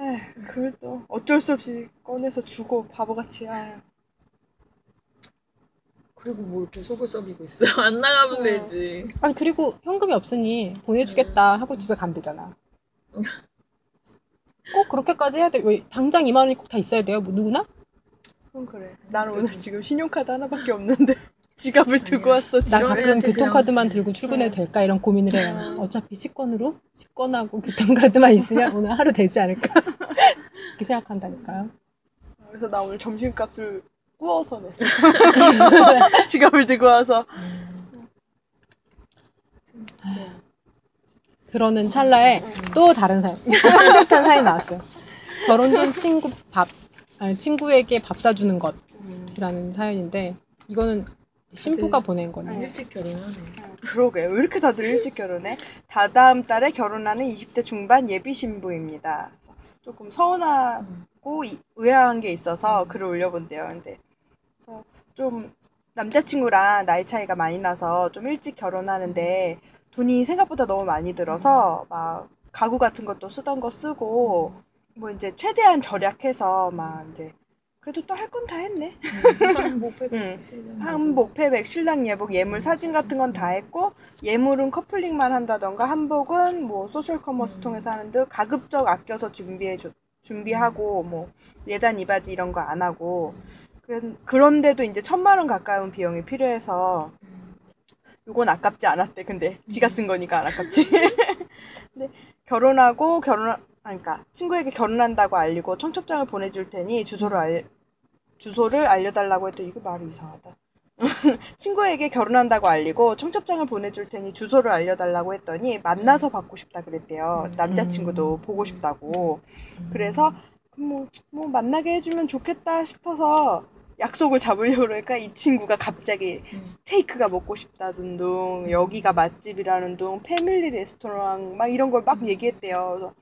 에휴 그걸 또 어쩔 수 없이 꺼내서 주고 바보같이 아 그리고 뭐 이렇게 속을 썩이고 있어. [laughs] 안 나가면 어. 되지. 아니 그리고 현금이 없으니 보내주겠다 하고 집에 가면 되잖아. 꼭 그렇게까지 해야 돼? 왜 당장 2만 원이 꼭 다 있어야 돼요? 뭐 누구나? 그건 그래 나는 오늘 지금 신용카드 하나밖에 없는데 [laughs] 지갑을 들고. 왔어 나 가끔 교통카드만 그냥- 들고 출근해도 네. 될까 이런 고민을 해요. 음. 어차피 식권으로 식권하고 교통카드만 있으면 [laughs] 오늘 하루 되지 않을까 이렇게 생각한다니까요. 그래서 나 오늘 점심값을 구워서 냈어 [laughs] 지갑을 들고 와서 네. 그러는 찰나에 음. 또 다른 사연, 한뜻한 사연이 나왔어요. 결혼 전 친구 밥, 아니, 친구에게 밥 사주는 것이라는 사연인데 이거는 신부가 보낸 거네. 일찍 결혼하네. 어, 그러게 왜 이렇게 다들 일찍 결혼해? 다다음 달에 결혼하는 20대 중반 예비 신부입니다. 조금 서운하고 이- 의아한 게 있어서 글을 올려본대요. 근데 그래서 좀 남자친구랑 나이 차이가 많이 나서 좀 일찍 결혼하는데 돈이 생각보다 너무 많이 들어서 막 가구 같은 것도 쓰던 거 쓰고 뭐 이제 최대한 절약해서 막 이제 그래도 또 할 건 다 했네. 한복 [laughs] 응. 폐백 실은 한복, 폐백, 신랑 예복, 예물, 사진 같은 건 다 했고 예물은 커플링만 한다던가 한복은 뭐 소셜 커머스 음. 통해서 하는 등 가급적 아껴서 준비해 줘 준비하고 뭐 예단 이바지 이런 거 안 하고 그런, 그런데도 이제 천만 원 가까운 비용이 필요해서 요건 아깝지 않았대. 근데 지가 쓴 거니까 안 아깝지. [laughs] 근데 결혼하고 결혼 그러니까 친구에게 결혼한다고 알리고 청첩장을 보내줄 테니 주소를 알 주소를 알려달라고 했더니 이거 말이 이상하다. [laughs] 친구에게 결혼한다고 알리고 청첩장을 보내줄 테니 주소를 알려달라고 했더니 만나서 받고 싶다 그랬대요. 남자친구도 보고 싶다고. 그래서 뭐, 뭐 만나게 해주면 좋겠다 싶어서 약속을 잡으려고 그러니까 이 친구가 갑자기 음. 스테이크가 먹고 싶다던 둥 여기가 맛집이라는 둥 패밀리 레스토랑 막 이런 걸 막 얘기했대요. 그래서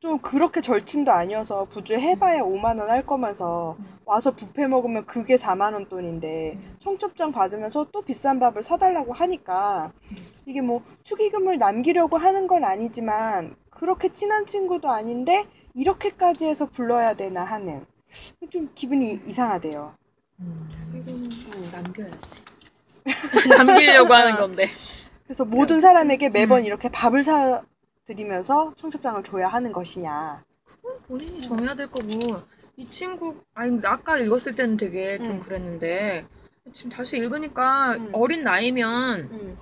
좀 그렇게 절친도 아니어서 부주에 해봐야 5만 원 할 거면서 와서 뷔페 먹으면 그게 4만 원 돈인데 청첩장 받으면서 또 비싼 밥을 사달라고 하니까 이게 뭐 축의금을 남기려고 하는 건 아니지만 그렇게 친한 친구도 아닌데 이렇게까지 해서 불러야 되나 하는 좀 기분이 이상하대요. 음. 이건 남겨야지. [laughs] 남기려고 하는 건데. 그래서 모든 사람에게 매번 이렇게 밥을 사 드리면서 청첩장을 줘야 하는 것이냐. 본인이 정해야 될 거고 이 친구 아니 아까 읽었을 때는 되게 좀 음. 그랬는데 지금 다시 읽으니까 음. 어린 나이면 음.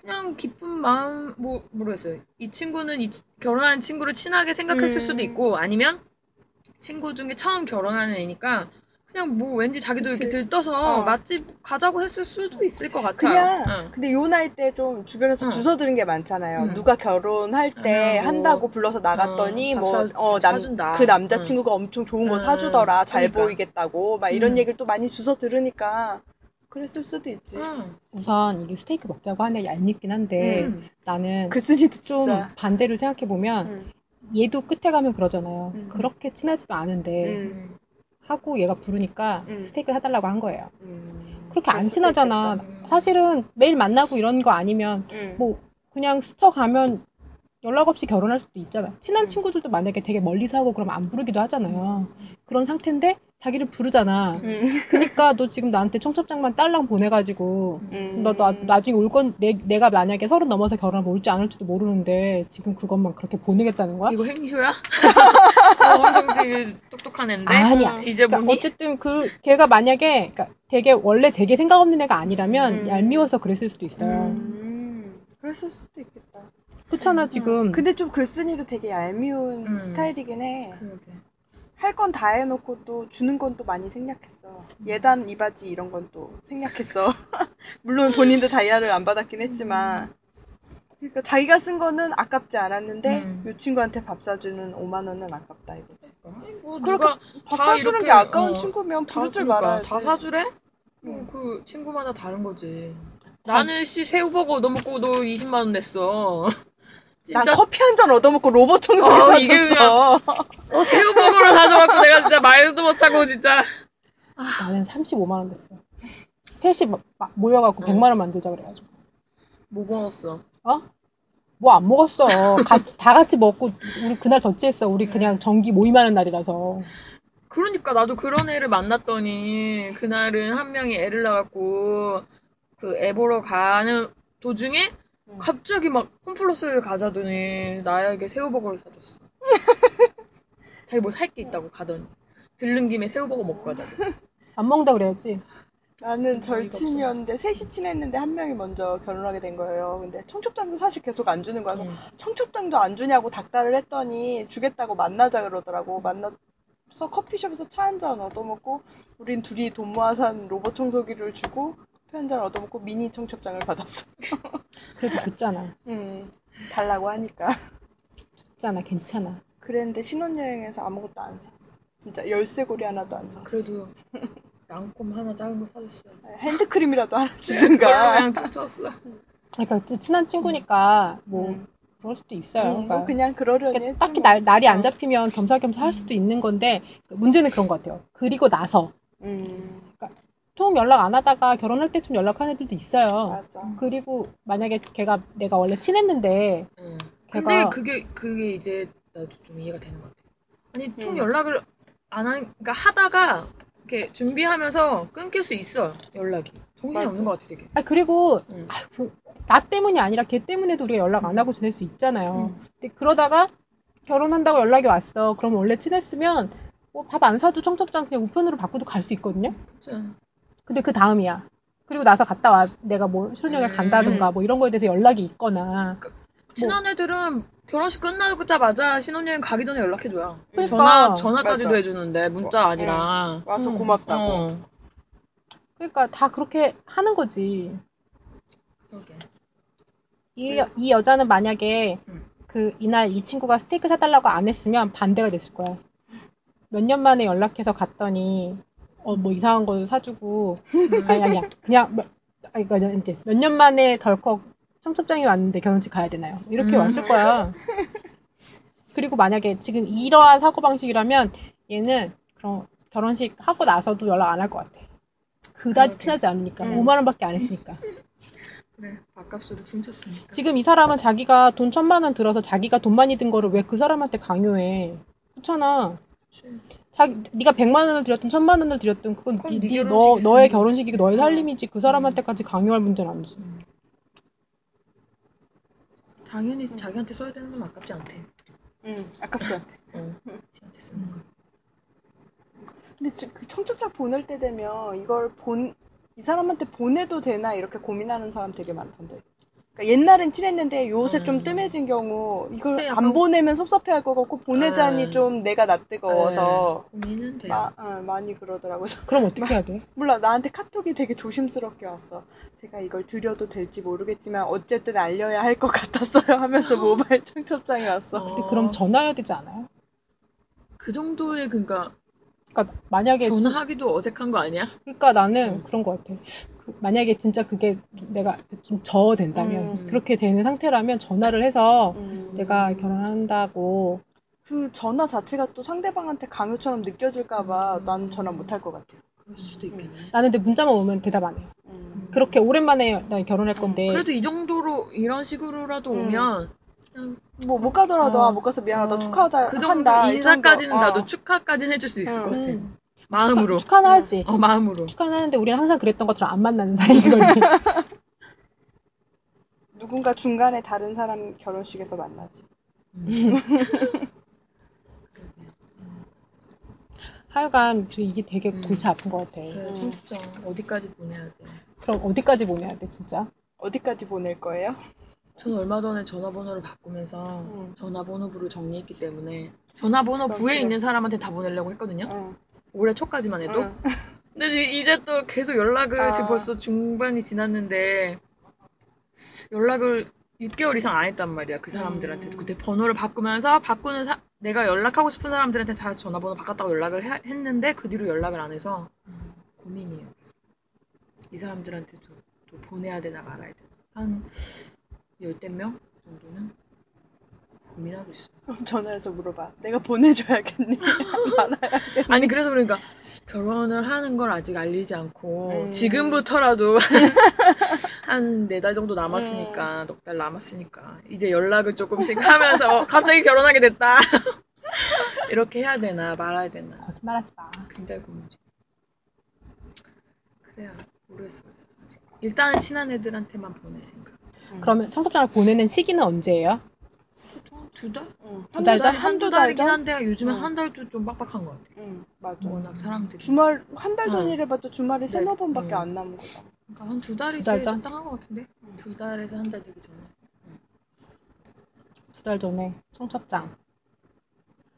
그냥 기쁜 마음 뭐 모르겠어요. 이 친구는 이 치- 결혼한 친구를 친하게 생각했을 음. 수도 있고 아니면 친구 중에 처음 결혼하는 애니까 그냥 뭐 왠지 자기도 그치. 이렇게 들떠서 어. 맛집 가자고 했을 수도 있을 것 같아요. 그냥 응. 근데 요 나이 때 좀 주변에서 응. 주워 들은 게 많잖아요. 응. 누가 결혼할 때 아, 뭐, 한다고 불러서 나갔더니 어, 뭐밥 사- 어밥남 사준다. 그 남자 친구가 엄청 좋은 거 응. 사주더라. 잘 그러니까. 보이겠다고 막 이런 응. 얘기를 또 많이 주워 들으니까 그랬을 수도 있지. 응. 우선 이게 스테이크 먹자고 하는 게 얄밉긴 한데 음. 나는 글쓴이도 좀 진짜. 반대로 생각해 보면 응. 얘도 끝에 가면 그러잖아요. 음. 그렇게 친하지도 않은데 음. 하고 얘가 부르니까 음. 스테이크 사달라고 한 거예요. 음. 그렇게 안 친하잖아. 사실은 매일 만나고 이런 거 아니면 응. 뭐 그냥 스쳐가면 연락 없이 결혼할 수도 있잖아. 친한 음. 친구들도 만약에 되게 멀리서 하고 그러면 안 부르기도 하잖아요. 그런 상태인데 자기를 부르잖아. 응. 그러니까 너 지금 나한테 청첩장만 딸랑 보내가지고 음. 너, 나, 나중에 올 건, 내, 내가 만약에 서른 넘어서 결혼하면 올지 안 올지도 모르는데, 지금 그것만 그렇게 보내겠다는 거야? 이거 행쇼야? [laughs] 어, 엄청 되게 똑똑한 앤데. 아니야. 이제 그러니까 어쨌든 그, 걔가 만약에, 그러니까 되게, 원래 되게 생각 없는 애가 아니라면, 음. 얄미워서 그랬을 수도 있어요. 음. 그랬을 수도 있겠다. 그렇잖아, 지금. 근데 좀 글쓴이도 되게 얄미운 음. 스타일이긴 해. 그러게. 할 건 다 해놓고 또 주는 건 또 많이 생략했어. 예단 이바지 이런 건 또 생략했어. [laughs] 물론 본인도 다이아를 안 받았긴 했지만. 그러니까 자기가 쓴 거는 아깝지 않았는데 음. 이 친구한테 밥 사주는 5만 원은 아깝다 이거지. 뭐 누가 밥다 사주는 게 아까운 어, 친구면 다 부를 줄 그러니까, 말아야지. 다 사주래? 음. 음, 그 친구마다 다른 거지. 나는 씨 새우 버거 얻어먹고 너 20만 원 냈어. 난 진짜 커피 한 잔 얻어먹고 로봇 청소기 어, 어, 이게 줬어. 어, 새우버거를 사줘갖고 내가 진짜 말도 못하고 진짜. 나는 35만 원 됐어. 셋이 막- 막 모여갖고 응. 100만 원 만들자 그래가지고. 뭐 먹었어? 어? 뭐 안 먹었어. 같이, [laughs] 다 같이 먹고, 우리 그날 덧지했어. 우리 그냥 정기 모임하는 날이라서. 그러니까 나도 그런 애를 만났더니 그날은 한 명이 애를 낳았고 그 애 보러 가는 도중에 음. 갑자기 막 홈플러스를 가자더니 나에게 새우버거를 사줬어. [laughs] 자기 뭐 살 게 있다고 가더니 들른 김에 새우버거 먹고 가자고. 안 먹는다 그래야지. 나는 음, 절친이었는데 셋이 친했는데 한 명이 먼저 결혼하게 된 거예요. 근데 청첩장도 사실 계속 안 주는 거야. 응. 청첩장도 안 주냐고 닥달을 했더니 주겠다고 만나자 그러더라고. 만나서 커피숍에서 차 한 잔 얻어먹고 우린 둘이 돈 모아 산 로봇 청소기를 주고 잔 얻어먹고 미니 청첩장을 받았어. [laughs] 그래도 줬잖아. 음, 달라고 하니까. 줬잖아. 괜찮아. 그랬는데 신혼여행에서 아무것도 안 샀어. 진짜 열쇠고리 하나도 안 샀어. 그래도 랑콤 하나 작은 거 사줬어요. 핸드크림이라도 하나 그걸로 주든가. 그냥 퉁쳤어. 그러니까 친한 친구니까 뭐 음. 그럴 수도 있어요. 음, 그러니까 뭐 그냥 그러려니 그러니까 딱히 뭐. 날, 날이 안 어. 잡히면 겸사겸사 할 수도 있는 건데 문제는 그런 것 같아요. 그리고 나서 음, 통 연락 안 하다가 결혼할 때쯤 연락하는 애들도 있어요. 맞아. 그리고 만약에 걔가 내가 원래 친했는데 응. 걔가- 근데 그게 그게 이제 나도 좀 이해가 되는 것 같아. 아니 통 음. 연락을 안 하, 그러니까 하다가 이렇게 준비하면서 끊길 수 있어 연락이. 정신이 맞아. 없는 것 같아 되게. 아 그리고 응. 아, 그, 나 때문이 아니라 걔 때문에도 우리가 연락 안 하고 지낼 수 있잖아요. 응. 근데 그러다가 결혼한다고 연락이 왔어. 그럼 원래 친했으면 뭐 밥 안 사도 청첩장 그냥 우편으로 받고도 갈 수 있거든요. 그쵸. 근데 그 다음이야. 그리고 나서 갔다 와 내가 뭐 신혼여행 음. 간다든가 뭐 이런 거에 대해서 연락이 있거나 친한 애들은 결혼식 끝나자마자 신혼여행 가기 전에 연락해줘요. 그러니까. 전화, 전화까지도 맞아. 해주는데, 문자 아니라. 와서 음. 고맙다고. 어. 그러니까 다 그렇게 하는 거지. 그러게. 이, 이 여자는 만약에 음. 그 이날 이 친구가 스테이크 사달라고 안 했으면 반대가 됐을 거야. 몇 년 만에 연락해서 갔더니 어 뭐 이상한 거 사주고 아니 아니야 그냥 몇, 아니 그러니까 이제 몇 년 만에 덜컥 청첩장이 왔는데 결혼식 가야 되나요? 이렇게 음. 왔을 거야. 그리고 만약에 지금 이러한 사고 방식이라면 얘는 그런 결혼식 하고 나서도 연락 안 할 것 같아. 그다지 그러게. 친하지 않으니까 음. 5만 원밖에 안 했으니까. 그래, 밥값으로 퉁쳤으니까. 지금 이 사람은 자기가 돈 천만 원 들어서 자기가 돈 많이 든 거를 왜 그 사람한테 강요해? 그렇잖아. 그치. 자기 네가 100만 원을 들였든 천만 원을 들였든 그건 네, 네 네, 너. 너의 결혼식이고 너의 음. 살림이지 그 사람한테까지 강요할 문제는 아니지. 음. 당연히 자기한테 써야 되는 건 아깝지 않대. 응, 아깝지 않대. [laughs] 어, 지한테 쓰는 거. 근데 저- 그 청첩장 보낼 때 되면 이걸 본, 이 사람한테 보내도 되나 이렇게 고민하는 사람 되게 많던데. 그러니까 옛날엔 친했는데 요새 좀 음. 뜸해진 경우 이걸 근데 안 보내면 섭섭해할 것 같고 보내자니 음. 좀 내가 낯뜨거워서 고민은 돼요. 마- 어, 많이 그러더라고요. [laughs] 그럼 어떻게 해야 돼? 몰라 나한테 카톡이 되게 조심스럽게 왔어. 제가 이걸 드려도 될지 모르겠지만 어쨌든 알려야 할 것 같았어요 [laughs] 하면서 [laughs] 모바일 청첩장이 왔어. 근데 어, 그럼 전화해야 되지 않아요? 그 정도의 그러니까 그러니까 만약에 진- 전화하기도 어색한 거 아니야? 그러니까 나는 음. 그런 것 같아. 그 만약에 진짜 그게 내가 좀 저된다면 음. 그렇게 되는 상태라면 전화를 해서 음. 내가 결혼한다고 그 전화 자체가 또 상대방한테 강요처럼 느껴질까봐 음. 난 전화 못 할 것 같아. 그럴 수도 있겠네. 나는 근데 문자만 오면 대답 안 해요. 음. 그렇게 오랜만에 나 결혼할 음, 건데 그래도 이 정도로 이런 식으로라도 음. 오면 뭐 못 가더라도 어. 아, 못 가서 미안하다 어, 축하하다 그 정도 한다 이 인사까지는 정도. 어. 나도 축하까지는 해줄 수 있을 음. 것 같아. 음. 마음으로. 축하, 는 하지. 어 마음으로. 축하는 하는데 우리는 항상 그랬던 것처럼 안 만나는 사이인 거지. [laughs] 누군가 중간에 다른 사람 결혼식에서 만나지. 음. [laughs] 하여간 저 이게 되게 음. 골치 아픈 것 같아. 그래, 음. 청첩장 어디까지 보내야 돼? 그럼 어디까지 보내야 돼 진짜? 어디까지 보낼 거예요? 저는 얼마 전에 전화번호를 바꾸면서 음. 전화번호부를 정리했기 때문에 전화번호 부에 그래. 있는 사람한테 다 보내려고 했거든요. 응. 올해 초까지만 해도. 응. [laughs] 근데 지- 이제 또 계속 연락을 아. 지금 벌써 중반이 지났는데 연락을 6개월 이상 안 했단 말이야 그 사람들한테 음. 그때 번호를 바꾸면서 바꾸는 사- 내가 연락하고 싶은 사람들한테 다 전화번호 바꿨다고 연락을 해- 했는데 그 뒤로 연락을 안 해서 고민이에요. 그래서 이 사람들한테도 또 보내야 되나 말아야 되나 한 열댓 명 정도는 고민하고 있어. [laughs] 그럼 전화해서 물어봐. 내가 보내줘야겠니? [laughs] 말아야겠니? 아니 그래서 그러니까 결혼을 하는 걸 아직 알리지 않고 음. 지금부터라도 [laughs] 한 네 달 정도 남았으니까 넉달 남았으니까 이제 연락을 조금씩 하면서 어, 갑자기 결혼하게 됐다 이렇게 해야 되나 말아야 되나 거짓말하지 마. 굉장히 고민이지 그래야 모르겠어 아직 일단은 친한 애들한테만 보낼 생각 그러면 청첩장을 보내는 시기는 언제예요? 두 달? 응. 두 달 전? 한두 달 달이긴 전? 한데 요즘에 응. 한 달도 좀 빡빡한 것 같아 응, 맞아. 워낙 사람들이 주말 한달 응. 전이래봐도 주말이 네. 세네 번밖에 응. 안 남은 거다. 그러니까 한 두 달이 두달 제일 전? 적당한 것 같은데 두 달에서 한 달 되기 전에 두 달 전에 청첩장.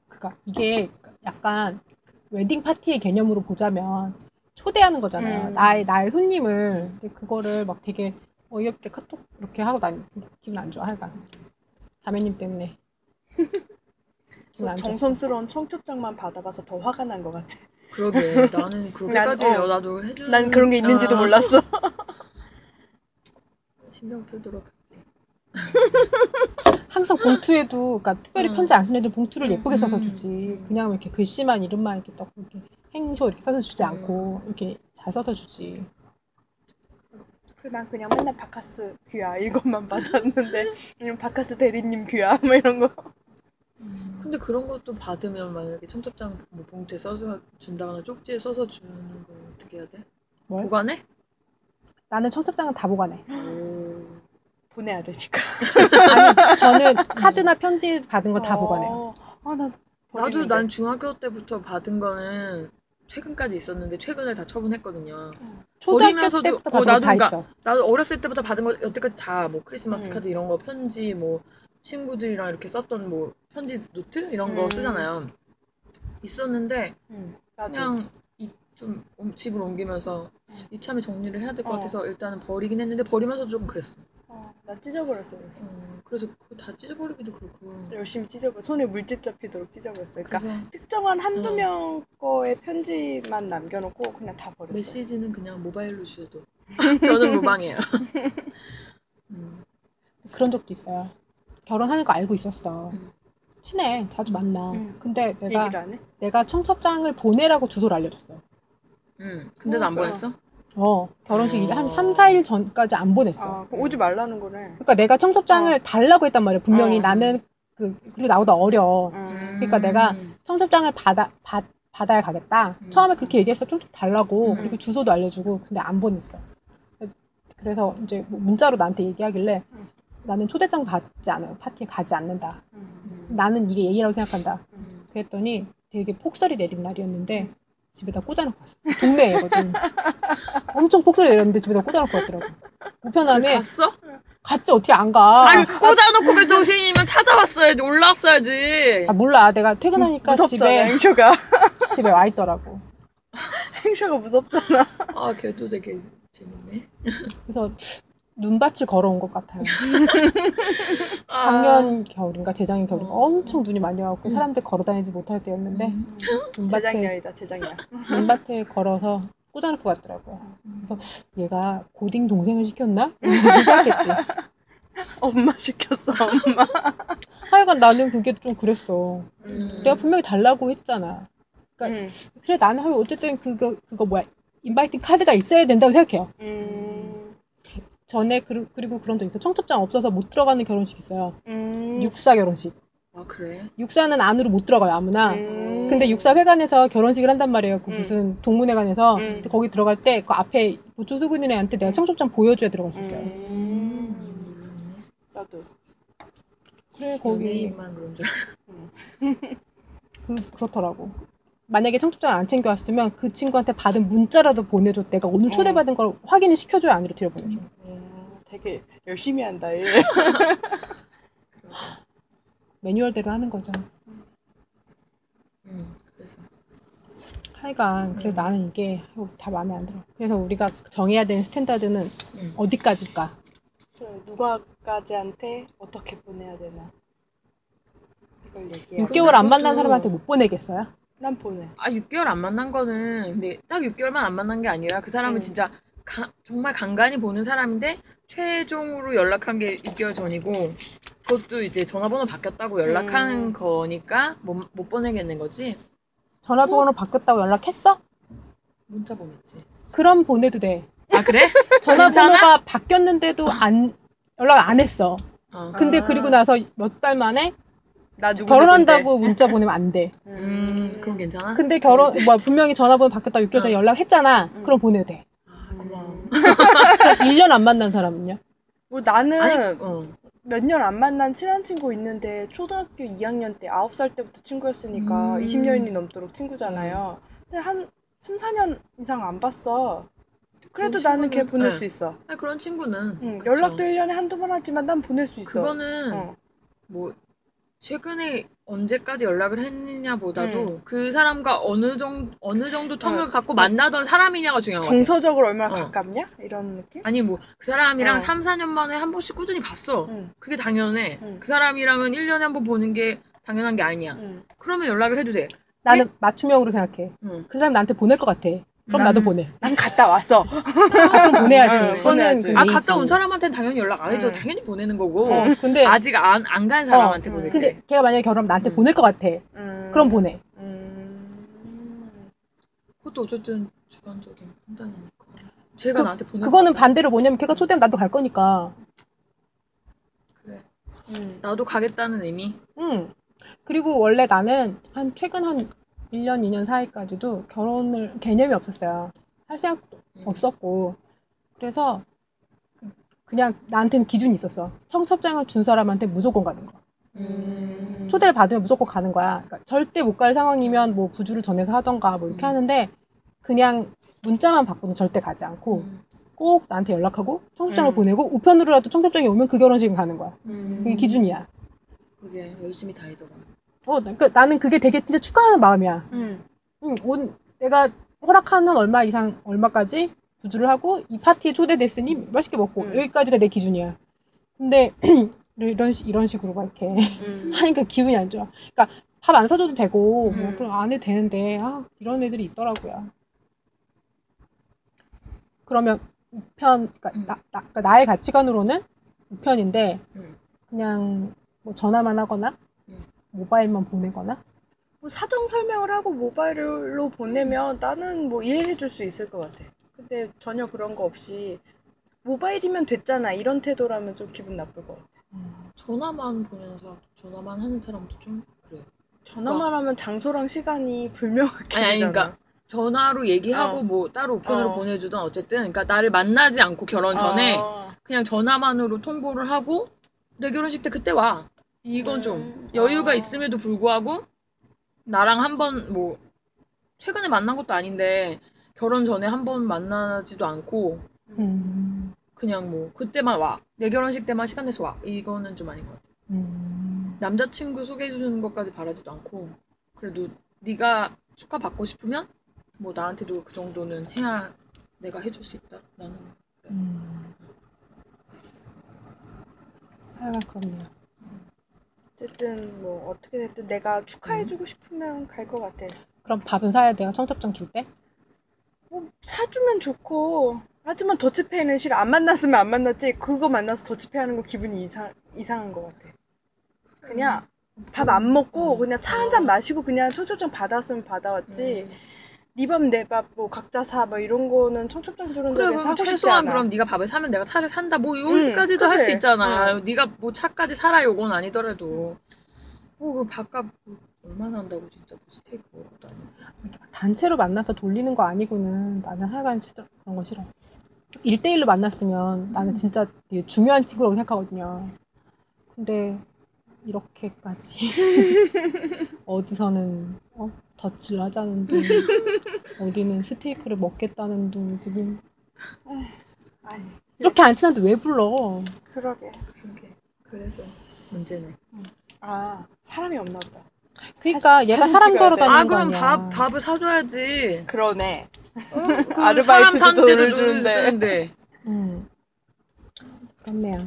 그니까 이게 약간 웨딩 파티의 개념으로 보자면 초대하는 거잖아요. 음. 나의 나의 손님을 근데 그거를 막 되게 어이없게 카톡 이렇게 하고 다니 기분 안 좋아 하여간 자매님 때문에 [laughs] 기분 저안 좋아. 정성스러운 청첩장만 받아봐서 더 화가 난 것 같아. 그러게 나는 [laughs] 그렇게까지 난, 어. 나도 해주는 난 그런 게 있는지도 아, 몰랐어. [laughs] 신경 쓰도록 할게 항상 봉투에도 그러니까 특별히 음. 편지 안 쓰는 애들 봉투를 음, 예쁘게 써서 음, 주지 음. 그냥 이렇게 글씨만 이름만 이렇게 딱 이렇게 행쇼 이렇게 써서 주지 음. 않고 이렇게 잘 써서 주지 난 그냥 맨날 바카스 귀야 이것만 받았는데 [laughs] 아니면 바카스 대리님 귀야 뭐 이런 거. 근데 그런 것도 받으면 만약에 청첩장 뭐 봉투에 써서 준다거나 쪽지에 써서 주는 거 어떻게 해야 돼? 뭘? 보관해? 나는 청첩장은 다 보관해 오. 보내야 되니까. [laughs] 아니 저는 카드나 편지 받은 거 다 어, 보관해요 아, 난 나도 버리는데. 난 중학교 때부터 받은 거는 최근까지 있었는데 최근에 다 처분했거든요. 초등학교 때부터 어, 받은 나도 거다 그러니까 있어. 나도 어렸을 때부터 받은 거 여태까지 다 뭐 크리스마스 음. 카드 이런 거 편지 뭐 친구들이랑 이렇게 썼던 뭐 편지 노트 이런 거 음. 쓰잖아요. 있었는데 응, 나도. 그냥 이, 좀 옮- 집을 옮기면서 이참에 정리를 해야 될것 어. 같아서 일단은 버리긴 했는데 버리면서 좀 그랬어. 어, 나 찢어버렸어 그래서. 어, 그래서 그거 다 찢어버리기도 그렇고. 열심히 찢어버려. 손에 물집 잡히도록 찢어버렸어요. 그러니까 그래서 특정한 한두 어. 명 거의 편지만 남겨놓고 그냥 다 버렸어요. 메시지는 그냥 모바일로 주셔도 [laughs] 저는 무방해요. [laughs] 음. 그런 적도 있어요. 결혼하는 거 알고 있었어. 음. 친해. 자주 만나. 음. 근데 내가 안 해? 내가 청첩장을 보내라고 주소를 알려줬어. 음. 근데도 안 어, 보냈어? 어, 결혼식 어. 한 3, 4일 전까지 안 보냈어. 아, 그럼 오지 말라는 거네. 그러니까 내가 청첩장을 어. 달라고 했단 말이야. 분명히 어. 나는 그 그리고 나보다 어려. 음. 그러니까 내가 청첩장을 받아 받 받아야 가겠다. 음. 처음에 그렇게 얘기했어. 청첩 달라고. 음. 그리고 주소도 알려주고 근데 안 보냈어. 그래서 이제 뭐 문자로 나한테 얘기하길래 음. 나는 초대장 받지 않아요. 파티에 가지 않는다. 음. 나는 이게 예의라고 생각한다. 음. 그랬더니 되게 폭설이 내린 날이었는데 집에다 꽂아놓고 왔어. 동네이거든. 엄청 폭설이 내렸는데 집에다 꽂아놓고 왔더라고. 우편함에 갔어? 갔지 어떻게 안 가? 아니 꽂아놓고 갈 정신이면 찾아왔어야지 올라왔어야지. 아 몰라. 내가 퇴근하니까 무섭잖아, 집에 행쇼가. [laughs] 집에 와 있더라고. 행쇼가 무섭잖아. 아 걔도 되게 재밌네. 그래서 눈밭을 걸어온 것 같아요. [laughs] 아. 작년 겨울인가 재작년 겨울인가 어. 엄청 눈이 많이 와갖고 음. 사람들 걸어다니지 못할 때였는데 음. 눈밭에 [laughs] 재작년이다, 재작년. [laughs] 눈밭에 걸어서 꽂아놓고 갔더라고요. 음. 그래서 얘가 고딩 동생을 시켰나? 생각했지. 엄마 시켰어, 엄마. 하여간 나는 그게 좀 그랬어. 음. 내가 분명히 달라고 했잖아. 그러니까 음. 그래 나는 하여 어쨌든 그거 그거 뭐야 인바이팅 카드가 있어야 된다고 생각해요. 음. 전에 그, 그리고 그런 적 있어. 청첩장 없어서 못 들어가는 결혼식 있어요. 음. 육사 결혼식. 아 그래? 육사는 안으로 못 들어가요 아무나. 음. 근데 육사 회관에서 결혼식을 한단 말이에요. 그 음. 무슨 동문회관에서 음. 근데 거기 들어갈 때 그 앞에 보초 수근이 애한테 내가 음. 청첩장 보여줘야 들어갈 수 있어요. 음. 나도. 그래 거기 연예인만 그런 줄. 그 그렇더라고. 만약에 청첩장 안 챙겨왔으면 그 친구한테 받은 문자라도 보내줘. 내가 오늘 어. 초대받은 걸 확인을 시켜줘야 안으로 들여보내줘. 음, 되게 열심히 한다, 얘. [laughs] 매뉴얼대로 하는 거죠. 음 그래서 하여간 그래 음. 나는 이게 다 마음에 안 들어. 그래서 우리가 정해야 되는 standard는 음. 어디까지일까? 저 누가까지한테 어떻게 보내야 되나. 이걸 얘기해. 6개월 안 만난 사람한테 못 보내겠어요? 난 보내. 아 6개월 안 만난 거는 근데 딱 6개월만 안 만난 게 아니라 그 사람은 음. 진짜 가- 정말 간간히 보는 사람인데 최종으로 연락한 게 6개월 전이고 그것도 이제 전화번호 바뀌었다고 연락한 음. 거니까 못, 못 보내겠는 거지 전화번호 바뀌었다고 연락했어? 문자 보냈지 그럼 보내도 돼. 아 그래? [laughs] 전화번호가 바뀌었는데도 안 연락 안 했어. 어. 근데 아. 그리고 나서 몇 달 만에 나 누구 결혼한다고 문자 보내면 안 돼. [laughs] 음 그럼 괜찮아? 근데 결혼 뭐 분명히 전화번호 바뀌었다고 6개월 전에 어. 연락했잖아. 음. 그럼 보내도 돼. 아 고마워 [laughs] 1년 안 만난 사람은요? 뭐 나는 아니 어. 몇년 안 만난 친한 친구 있는데 초등학교 2학년 때 9살 때부터 친구였으니까 음. 20년이 넘도록 친구잖아요. 근데 한 3, 4년 이상 안 봤어. 그래도 나는 걔 보낼 네. 수 있어. 아니, 그런 친구는 응. 연락도 1년에 한두 번 하지만 난 보낼 수 있어. 그거는 어. 뭐 최근에 언제까지 연락을 했느냐보다도 음. 그 사람과 어느 정도 어느 정도 텀을 어. 갖고 만나던 사람이냐가 중요한 거지. 정서적으로 얼마나 어. 가깝냐? 이런 느낌? 아니 뭐 그 사람이랑 어. 3, 4년 만에 한 번씩 꾸준히 봤어. 응. 그게 당연해. 응. 그 사람이랑은 1년에 한 번 보는 게 당연한 게 아니야. 응. 그러면 연락을 해도 돼. 나는 맞춤형으로 생각해. 응. 그 사람 나한테 보낼 것 같아. 그럼 난- 나도 보내. 난 갔다 왔어. 아, 그럼 보내야지. 응, 그거는 보내야지. 그 아. 갔다 온 사람한테는 당연히 연락 안 해도 응. 당연히 보내는 거고 어, 근데 아직 안 안 간 사람한테 어, 보낼게. 근데 걔가 만약에 결혼하면 나한테 음. 보낼 것 같아. 음. 그럼 보내. 음. 그것도 어쨌든 주관적인 판단이니까. 제가 그- 나한테 보낼 그거는. 반대로 뭐냐면 걔가 초대하면 나도 갈 거니까. 그래. 음. 나도 가겠다는 의미. 응. 그리고 원래 나는 한 최근 한 1년, 2년 사이까지도 결혼을 개념이 없었어요. 할 생각도 음. 없었고. 그래서 그냥 나한테는 기준이 있었어. 청첩장을 준 사람한테 무조건 가는 거. 음. 초대를 받으면 무조건 가는 거야. 그러니까 절대 못 갈 상황이면 뭐 부주를 전해서 하던가 뭐 이렇게 음. 하는데 그냥 문자만 받고는 절대 가지 않고 음. 꼭 나한테 연락하고 청첩장을 음. 보내고 우편으로라도 청첩장이 오면 그 결혼식은 가는 거야. 음. 그게 기준이야. 그게 열심히 다니더라. 어, 그 나는 그게 되게 진짜 축하하는 마음이야. 음. 응, 온, 내가 허락하는 얼마 이상, 얼마까지 부주를 하고 이 파티에 초대됐으니 맛있게 먹고 음. 여기까지가 내 기준이야. 근데 [clears throat] 이런 시- 이런 식으로 막 이렇게 음. [laughs] 하니까 기분이 안 좋아. 그러니까 밥 안 사줘도 되고 뭐 음. 그럼 안 해도 되는데 아 이런 애들이 있더라고요. 그러면 우편, 그러니까 음. 나, 나, 그러니까 나의 가치관으로는 우편인데 음. 그냥 뭐 전화만 하거나 음. 모바일만 보내거나 뭐 사정 설명을 하고 모바일로 보내면 나는 뭐 이해해 줄 수 있을 것 같아. 근데 전혀 그런 거 없이 모바일이면 됐잖아. 이런 태도라면 좀 기분 나쁠 것 같아. 전화만 보내는 사람, 전화만 하는 사람도 좀 그래요. 전화만 하면 장소랑 시간이 불명확해지잖아. 아니, 아니, 그러니까 전화로 얘기하고 어. 뭐 따로 우편으로 어. 보내주든 어쨌든 그러니까 나를 만나지 않고 결혼 전에 어. 그냥 전화만으로 통보를 하고 내 결혼식 때 그때 와. 이건 좀 음. 여유가 아. 있음에도 불구하고 나랑 한번 뭐 최근에 만난 것도 아닌데 결혼 전에 한 번 만나지도 않고 음, 그냥 뭐 그때만 와. 내 결혼식 때만 시간 내서 와. 이거는 좀 아닌 것 같아. 음, 남자친구 소개해 주는 것까지 바라지도 않고 그래도 네가 축하 받고 싶으면 뭐 나한테도 그 정도는 해야 내가 해줄 수 있다. 나는 음. 하여간 그렇네요. 어쨌든 뭐 어떻게 됐든 내가 축하해주고 싶으면 갈 것 같아. 그럼 밥은 사야 돼요? 청첩장 줄 때? 뭐 사주면 좋고 하지만 더치페이는 싫어. 안 만났으면 안 만났지. 그거 만나서 더치페이 하는 거 기분이 이상 이상한 것 같아. 그냥 밥 안 먹고 음. 그냥 차 한 잔 마시고 그냥 청첩장 받았으면 받아왔지. 음. 네밥내밥뭐 각자 사 뭐 이런 거는 청첩장 주는 그래 그럼 하고 싶지 최소한 않아. 그럼 네가 밥을 사면 내가 차를 산다 뭐 응, 여기까지도 할수 그치? 있잖아. 응. 네가 뭐 차까지 사라 요건 아니더라도 뭐그 밥값 뭐 얼마나 한다고 진짜 뭐 스테이크 먹을 것도 아니고. 이렇게 막 단체로 만나서 돌리는 거 아니고는 나는 하여간 싫어. 그런 거 싫어. 1대1로 만났으면 나는 진짜 중요한 친구라고 생각하거든요. 근데 이렇게까지 [laughs] [laughs] 어디서는 어? 덧칠 하자는 둥 [laughs] 어디는 스테이크를 먹겠다는 둥 지금 아니 이렇게 안 친한데 왜 불러? 그러게. 그러게. 그래서 문제네. 아 사람이 없나 보다. 그러니까 얘가 사진 사람 걸어 돼. 다니는 아거 그럼. 밥 밥을 사줘야지. 그러네. 어? [laughs] 그 아르바이트도 사람 사는 돈을 주는데. 쓰는데. 음. 그렇네요.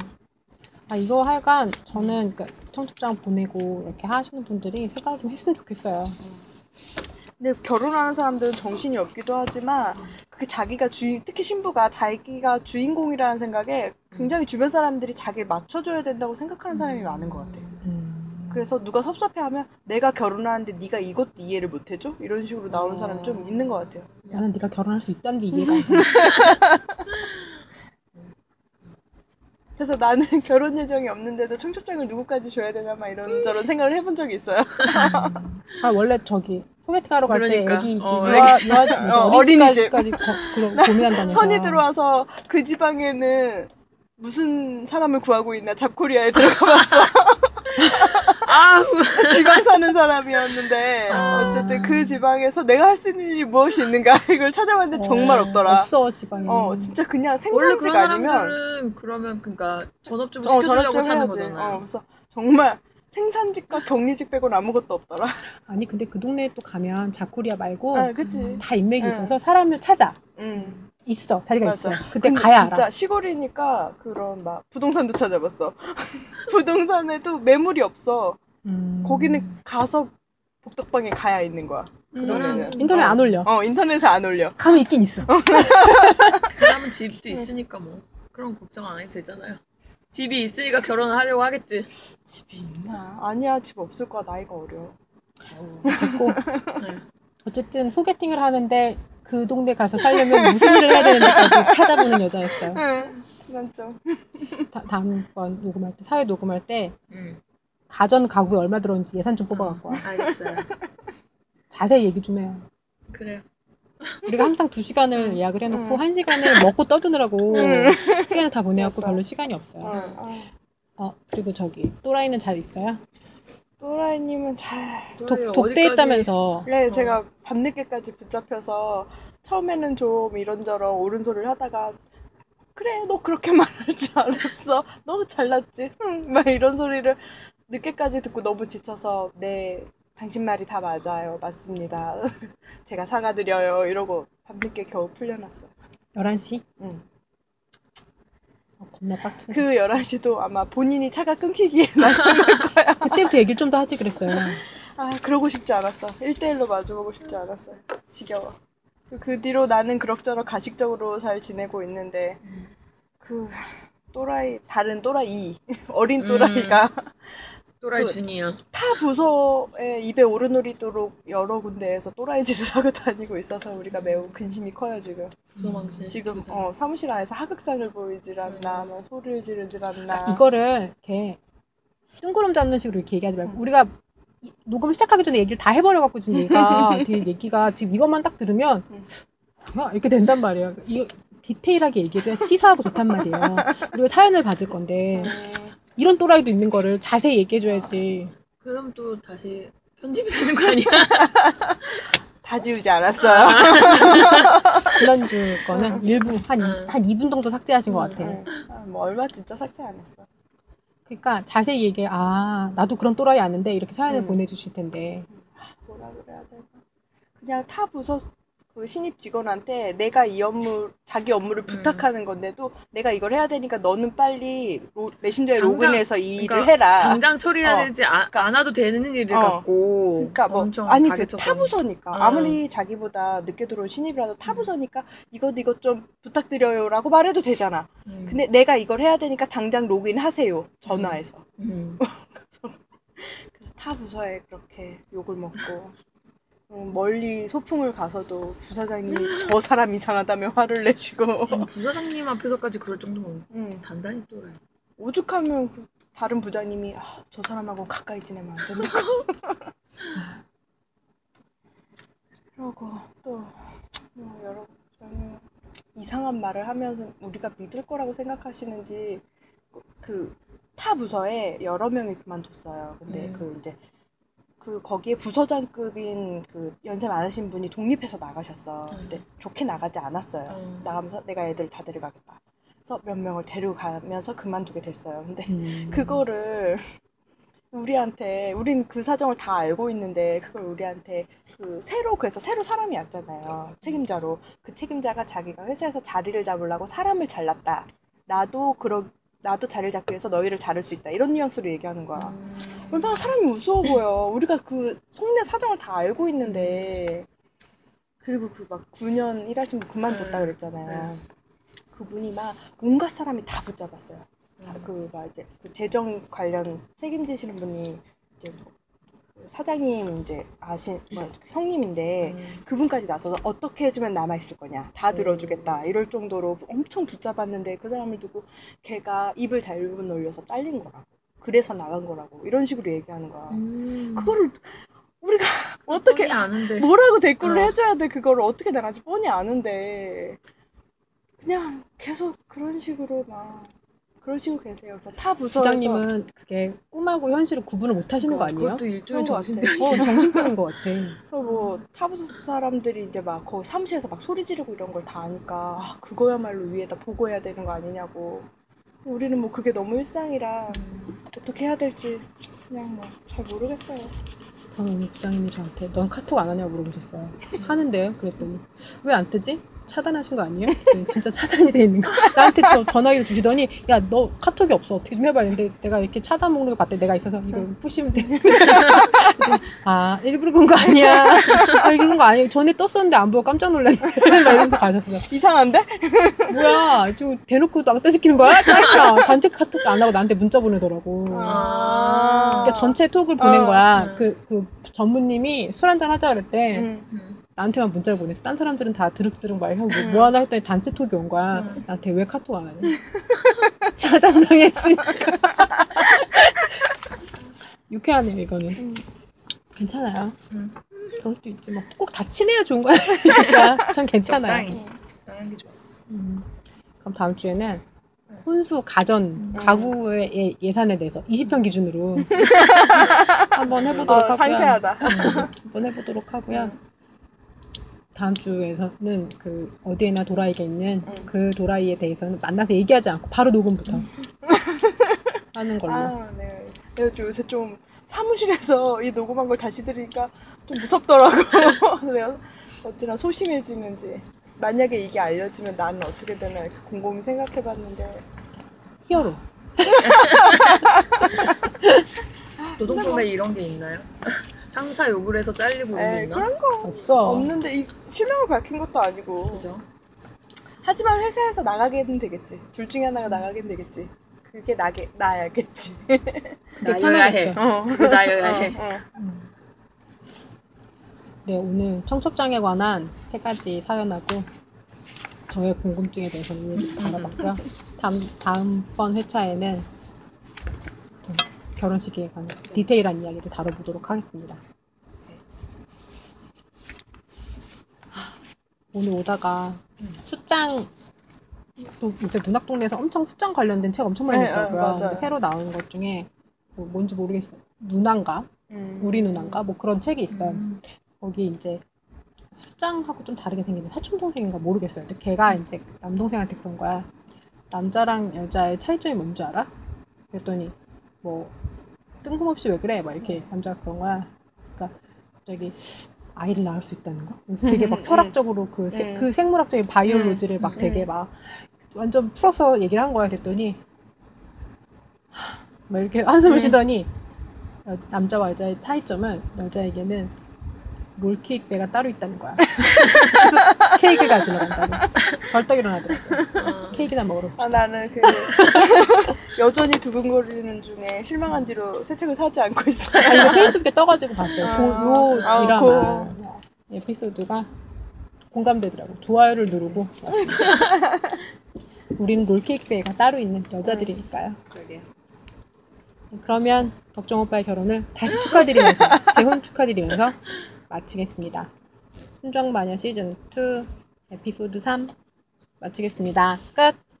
아, 이거 하여간 저는 그 청첩장 보내고 이렇게 하시는 분들이 생각을 좀 했으면 좋겠어요. 근데 결혼하는 사람들은 정신이 없기도 하지만 그게 자기가 주인 특히 신부가 자기가 주인공이라는 생각에 굉장히 주변 사람들이 자기를 맞춰줘야 된다고 생각하는 사람이 많은 것 같아. 음. 그래서 누가 섭섭해하면 내가 결혼하는데 네가 이것도 이해를 못 해줘? 이런 식으로 나오는 사람이 좀 있는 것 같아요. 나는 네가 결혼할 수 있다는 게 이해가 안 가. [laughs] 그래서 나는 [laughs] 결혼 예정이 없는데도 청첩장을 누구까지 줘야 되나 막 이런 저런 생각을 해본 적이 있어요. 아, 원래 저기 소개팅 하러 갈 때 그러니까. 애기 어, 유아, 유아, 어, 어린이집까지 고민한다면서. 선이 들어와서 그 지방에는 무슨 사람을 구하고 있나 잡코리아에 들어가 봤어. [laughs] 아 [laughs] 지방 사는 사람이었는데 아. 어쨌든 그 지방에서 내가 할 수 있는 일이 무엇이 있는가 [laughs] 이걸 찾아봤는데 정말 어, 없더라. 없어, 지방에. 어 진짜 그냥 생산직 아니면 그러면 그러니까 전업주부 어 시켜주려고 전업 좀 찾는 해야지. 거잖아요. 어 그래서 정말 생산직과 격리직 빼고는 아무것도 없더라. [laughs] 아니, 근데 그 동네에 또 가면 자코리아 말고 아 그치. 다 인맥이 응. 있어서 사람을 찾아. 응. 있어. 자리가 맞아. 있어. 그때 가야 진짜 알아. 시골이니까 그런 막 부동산도 찾아봤어. [laughs] 부동산에도 매물이 없어. 음. 거기는 가서 복덕방에 가야 있는 거야. 그 음. 인터넷 어. 안 올려. 어 인터넷에 안 올려. 가면 있긴 있어. [laughs] 그 사람은 집도 있으니까 뭐 그런 걱정 안 해도 되잖아요. 집이 있으니까 결혼을 하려고 하겠지. 집이 있나? 아니야 집 없을 거야 나이가 어려. 됐고. 네. 어쨌든 소개팅을 하는데 그 동네 가서 살려면 무슨 일을 해야 되는지까지 찾아보는 여자였어요. 응. 난 좀. 다, 다음번 녹음할 때, 사회 녹음할 때 음, 가전 가구에 얼마 들었는지 예산 좀 뽑아갖고 와. 알겠어요. 자세히 얘기 좀 해요. 그래요. 우리가 항상 두 시간을 예약을 해놓고 응. 한 시간을 먹고 떠드느라고 응. 시간을 다 보내갖고 맞아. 별로 시간이 없어요. 어. 아, 어, 그리고 저기, 또라이는 잘 있어요? 또라이님은 잘. 또라이가 독, 독대했다면서. 네, 어. 제가 밤늦게까지 붙잡혀서 처음에는 좀 이런저런 옳은 소리를 하다가 그래, 너 그렇게 [laughs] 말할 줄 알았어. 너 잘났지. 응, 막 이런 소리를 늦게까지 듣고 너무 지쳐서 네, 당신 말이 다 맞아요. 맞습니다. [laughs] 제가 사과드려요. 이러고 밤늦게 겨우 풀려났어요. 11시? 응. 어, 겁나. 그 11시도 아마 본인이 차가 끊기기에 [laughs] 나갈 거야. 그때부터 얘기를 좀 더 하지 그랬어요. 아, 그러고 싶지 않았어. 1대1로 마주보고 싶지 않았어요. 지겨워. 그- 그 뒤로 나는 그럭저럭 가식적으로 잘 지내고 있는데, 그, 또라이, 다른 또라이, [laughs] 어린 음. 또라이가 또라이 그- 준이야. 타 부서에 입에 오르노리도록 여러 군데에서 또라이 짓을 하고 [laughs] 다니고 있어서 우리가 매우 근심이 커요, 지금. 부서망신. 지금. 어, 사무실 안에서 하극상을 보이질 않나, 음. 뭐 소리를 지르질 않나. 이거를 이렇게 뜬구름 잡는 식으로 이렇게 얘기하지 말고 우리가 이- 녹음을 시작하기 전에 얘기를 다 해버려갖고 지금 얘가 [laughs] 되게 얘기가 지금 이것만 딱 들으면 음. 뭐야 이렇게 된단 말이에요. 이거 디테일하게 얘기해줘야 치사하고 좋단 말이에요. [laughs] 우리가 사연을 받을 건데 음, 이런 또라이도 있는 거를 자세히 얘기해줘야지. 그럼 또 다시 편집이 되는 거 아니야? [laughs] 다 지우지 않았어요. [laughs] 지난주 거는 일부 한, 이- 음. 한 2분 정도 삭제하신 것 음, 같아요. 응. 아, 뭐 얼마 진짜 삭제 안 했어. 그러니까 자세히 얘기해. 아 나도 그런 또라이 아는데 이렇게 사연을 음. 보내주실 텐데. 뭐라 그래야 되나? 그냥 타 부서 그 신입 직원한테 내가 이 업무 자기 업무를 부탁하는 건데도 내가 이걸 해야 되니까 너는 빨리 로- 메신저에 당장- 로그인해서 이 일을 그러니까 해라. 당장 처리해야 어. 되지 아, 안 와도 되는 일을 어. 갖고 그러니까 뭐 아니 그 타부서니까 음. 아무리 자기보다 늦게 들어온 신입이라도 타부서니까 이것 이것 좀 부탁드려요라고 말해도 되잖아. 음. 근데 내가 이걸 해야 되니까 당장 로그인 하세요. 전화해서. 음. [laughs] 그래서 타 부서에 그렇게 욕을 먹고 어, 멀리 소풍을 가서도 부사장님이 저 사람 이상하다며 화를 내시고 음, 부사장님 앞에서까지 그럴 정도면 음, 단단히 또라이. 오죽하면 그 다른 부장님이 아, 저 사람하고 가까이 지내면 안 된다고 [laughs] 그러고 또 뭐, 여러 부장님 이상한 말을 하면서 우리가 믿을 거라고 생각하시는지 그 타 부서에 여러 명이 그만뒀어요. 근데 음. 그 이제 그 거기에 부서장급인 그 연세 많으신 분이 독립해서 나가셨어. 근데 음. 좋게 나가지 않았어요. 음. 나가면서 내가 애들 다 데려가겠다. 그래서 몇 명을 데려가면서 그만두게 됐어요. 근데 음. [laughs] 그거를 우리한테 우린 그 사정을 다 알고 있는데 그걸 우리한테 그 새로 그래서 새로 사람이 왔잖아요 책임자로 그 책임자가 자기가 회사에서 자리를 잡으려고 사람을 잘랐다 나도 그러 나도 자리를 잡기 위해서 너희를 자를 수 있다. 이런 뉘앙스로 얘기하는 거야. 음. 얼마나 사람이 무서워 보여. 우리가 그 속내 사정을 다 알고 있는데. 그리고 그 막 9년 일하신 분 그만뒀다 음. 그랬잖아요. 그분이 막 온갖 사람이 다 붙잡았어요. 그막 이제 그 재정 관련 책임지시는 분이 이제 뭐 사장님 이제 아신 뭐 형님인데 음. 그분까지 나서서 어떻게 해주면 남아 있을 거냐. 다 들어주겠다. 이럴 정도로 엄청 붙잡았는데 그 사람을 두고 걔가 입을 잘못 놀려서 잘린 거라고. 그래서 나간 거라고. 이런 식으로 얘기하는 거야. 음. 그거를 우리가 어떻게 뻔히 아는데. 뭐라고 대꾸를 어. 해줘야 돼 그거를 어떻게 나가지 뻔히 아는데. 그냥 계속 그런 식으로 막 식으로 계세요 그래서 타 부서에서 부장님은 그게 꿈하고 현실을 구분을 못 하시는 거 아니에요? 그것도 일종의 그런 것 정신병. 어, 정신병인 것 같아. [laughs] 그래서 뭐 타부서 사람들이 이제 막 거기 사무실에서 막 소리 지르고 이런 걸 다 아니까 아, 그거야말로 위에다 보고해야 되는 거 아니냐고 우리는 뭐 그게 너무 일상이라 어떻게 해야 될지 그냥 뭐 잘 모르겠어요 저는 오늘 부장님이 저한테 넌 카톡 안 하냐고 물어보셨어요. 하는데요? 그랬더니 왜 안 뜨지? 차단하신 거 아니에요? 그랬더니 진짜 차단이 돼 있는 거. 나한테 저 전화기를 주시더니 야 너 카톡이 없어 어떻게 좀 해봐 했는데 내가 이렇게 차단 목록을 봤더니 내가 있어서 이거 푸시면 돼. [laughs] 아 일부러 그런 거 아니야. 아 그런 거 아니에요. 전에 떴었는데 안 보고 깜짝 놀랐네. 막 이러면서 가셨어요. 이상한데? 뭐야 지금 대놓고 왕따 시키는 거야? 짜증나. 단체 카톡도 안 하고 나한테 문자 보내더라고. 아. 그러니까 전체 톡을 보낸 어, 거야. 음. 그, 그 전무님이 술 한잔 하자 그랬대. 응. 음. 나한테만 문자를 보냈어. 딴 사람들은 다 드륵드륵 막 하고 뭐, 음. 뭐 하나 했더니 단체 톡이 온 거야. 음. 나한테 왜 카톡 안 하냐. 차단당했으니까. [laughs] [laughs] 유쾌하네요, 이거는. 응. 괜찮아요. 음. 그럴 수도 있지. 뭐. 꼭 다 친해야 좋은 거야. [laughs] 그러니까 전 괜찮아요. 적당히. 적당한 게 좋아. 음. 그럼 다음 주에는 혼수 가전 음. 가구의 예- 예산에 대해서 20편 기준으로 한번 해보도록 어, 하고요. 상세하다. 음, 한번 해보도록 하고요. 음. 다음 주에서는 그 어디에나 도라이가 있는 음. 그 도라이에 대해서는 만나서 얘기하지 않고 바로 녹음부터 [laughs] 하는 걸로. 아, 네. 내가 좀 요새 좀 사무실에서 이 녹음한 걸 다시 들으니까 좀 무섭더라고. 내가 [laughs] 어찌나 소심해지는지. 만약에 이게 알려지면 나는 어떻게 되나 이렇게 곰곰이 생각해봤는데 히어로. [laughs] 노동법에 이런 게 있나요? 상사 욕을 해서 잘리고 에이, 있나? 그런 거 없어. 없는데 이 실명을 밝힌 것도 아니고 그죠? 하지만 회사에서 나가게는 되겠지. 둘 중에 하나가 나가게는 되겠지. 그게 나게 나야겠지. 나여야 해. 어. 그게 나여야 어, 해. 어. 음. 네, 오늘 청첩장에 관한 세 가지 사연하고 저의 궁금증에 대해서는 얘기 다뤄봤고요. 다음, 다음번 회차에는 좀 결혼식에 관한 디테일한 이야기를 다뤄보도록 하겠습니다. 오늘 오다가 수장 또 요새 문학동네에서 엄청 수장 관련된 책 엄청 많이 네, 있더라고요. 네. 근데 새로 나오는 것 중에 뭐 뭔지 모르겠어요. 누난가? 음. 우리 누난가? 뭐 그런 책이 있어요. 음. 거기 이제 수장하고 좀 다르게 생기는 사촌 동생인가 모르겠어요. 근데 걔가 이제 남동생한테 그런 거야. 남자랑 여자의 차이점이 뭔지 알아? 그랬더니 뭐 뜬금없이 왜 그래? 막 이렇게 남자가 그런 거야. 그러니까 갑자기 아이를 낳을 수 있다는 거. 그래서 되게 음, 막 음, 철학적으로 그, 세- 음. 그 생물학적인 바이올로지를 막 음, 되게 음. 막 완전 풀어서 얘기를 한 거야. 그랬더니 하, 막 이렇게 한숨을 음. 쉬더니 여- 남자와 여자의 차이점은 여자에게는 롤케이크 배가 따로 있다는 거야. 케이크 가지러 간다고. 벌떡 일어나더라고. 어. 케이크나 먹으러. 아 나는 그 [laughs] 여전히 두근거리는 중에 실망한 뒤로 새 책을 사지 않고 있어요. 아, 이거 페이스북에 떠가지고 봤어요. 아, 고, 요 아, 드라마 에피소드가 공감되더라고. 좋아요를 누르고. [laughs] 우리는 롤케이크 배가 따로 있는 여자들이니까요. 그러게요. 그러면 덕정 오빠의 결혼을 다시 축하드리면서 재혼 축하드리면서 마치겠습니다. 순정마녀 시즌 2 에피소드 3 마치겠습니다. 끝.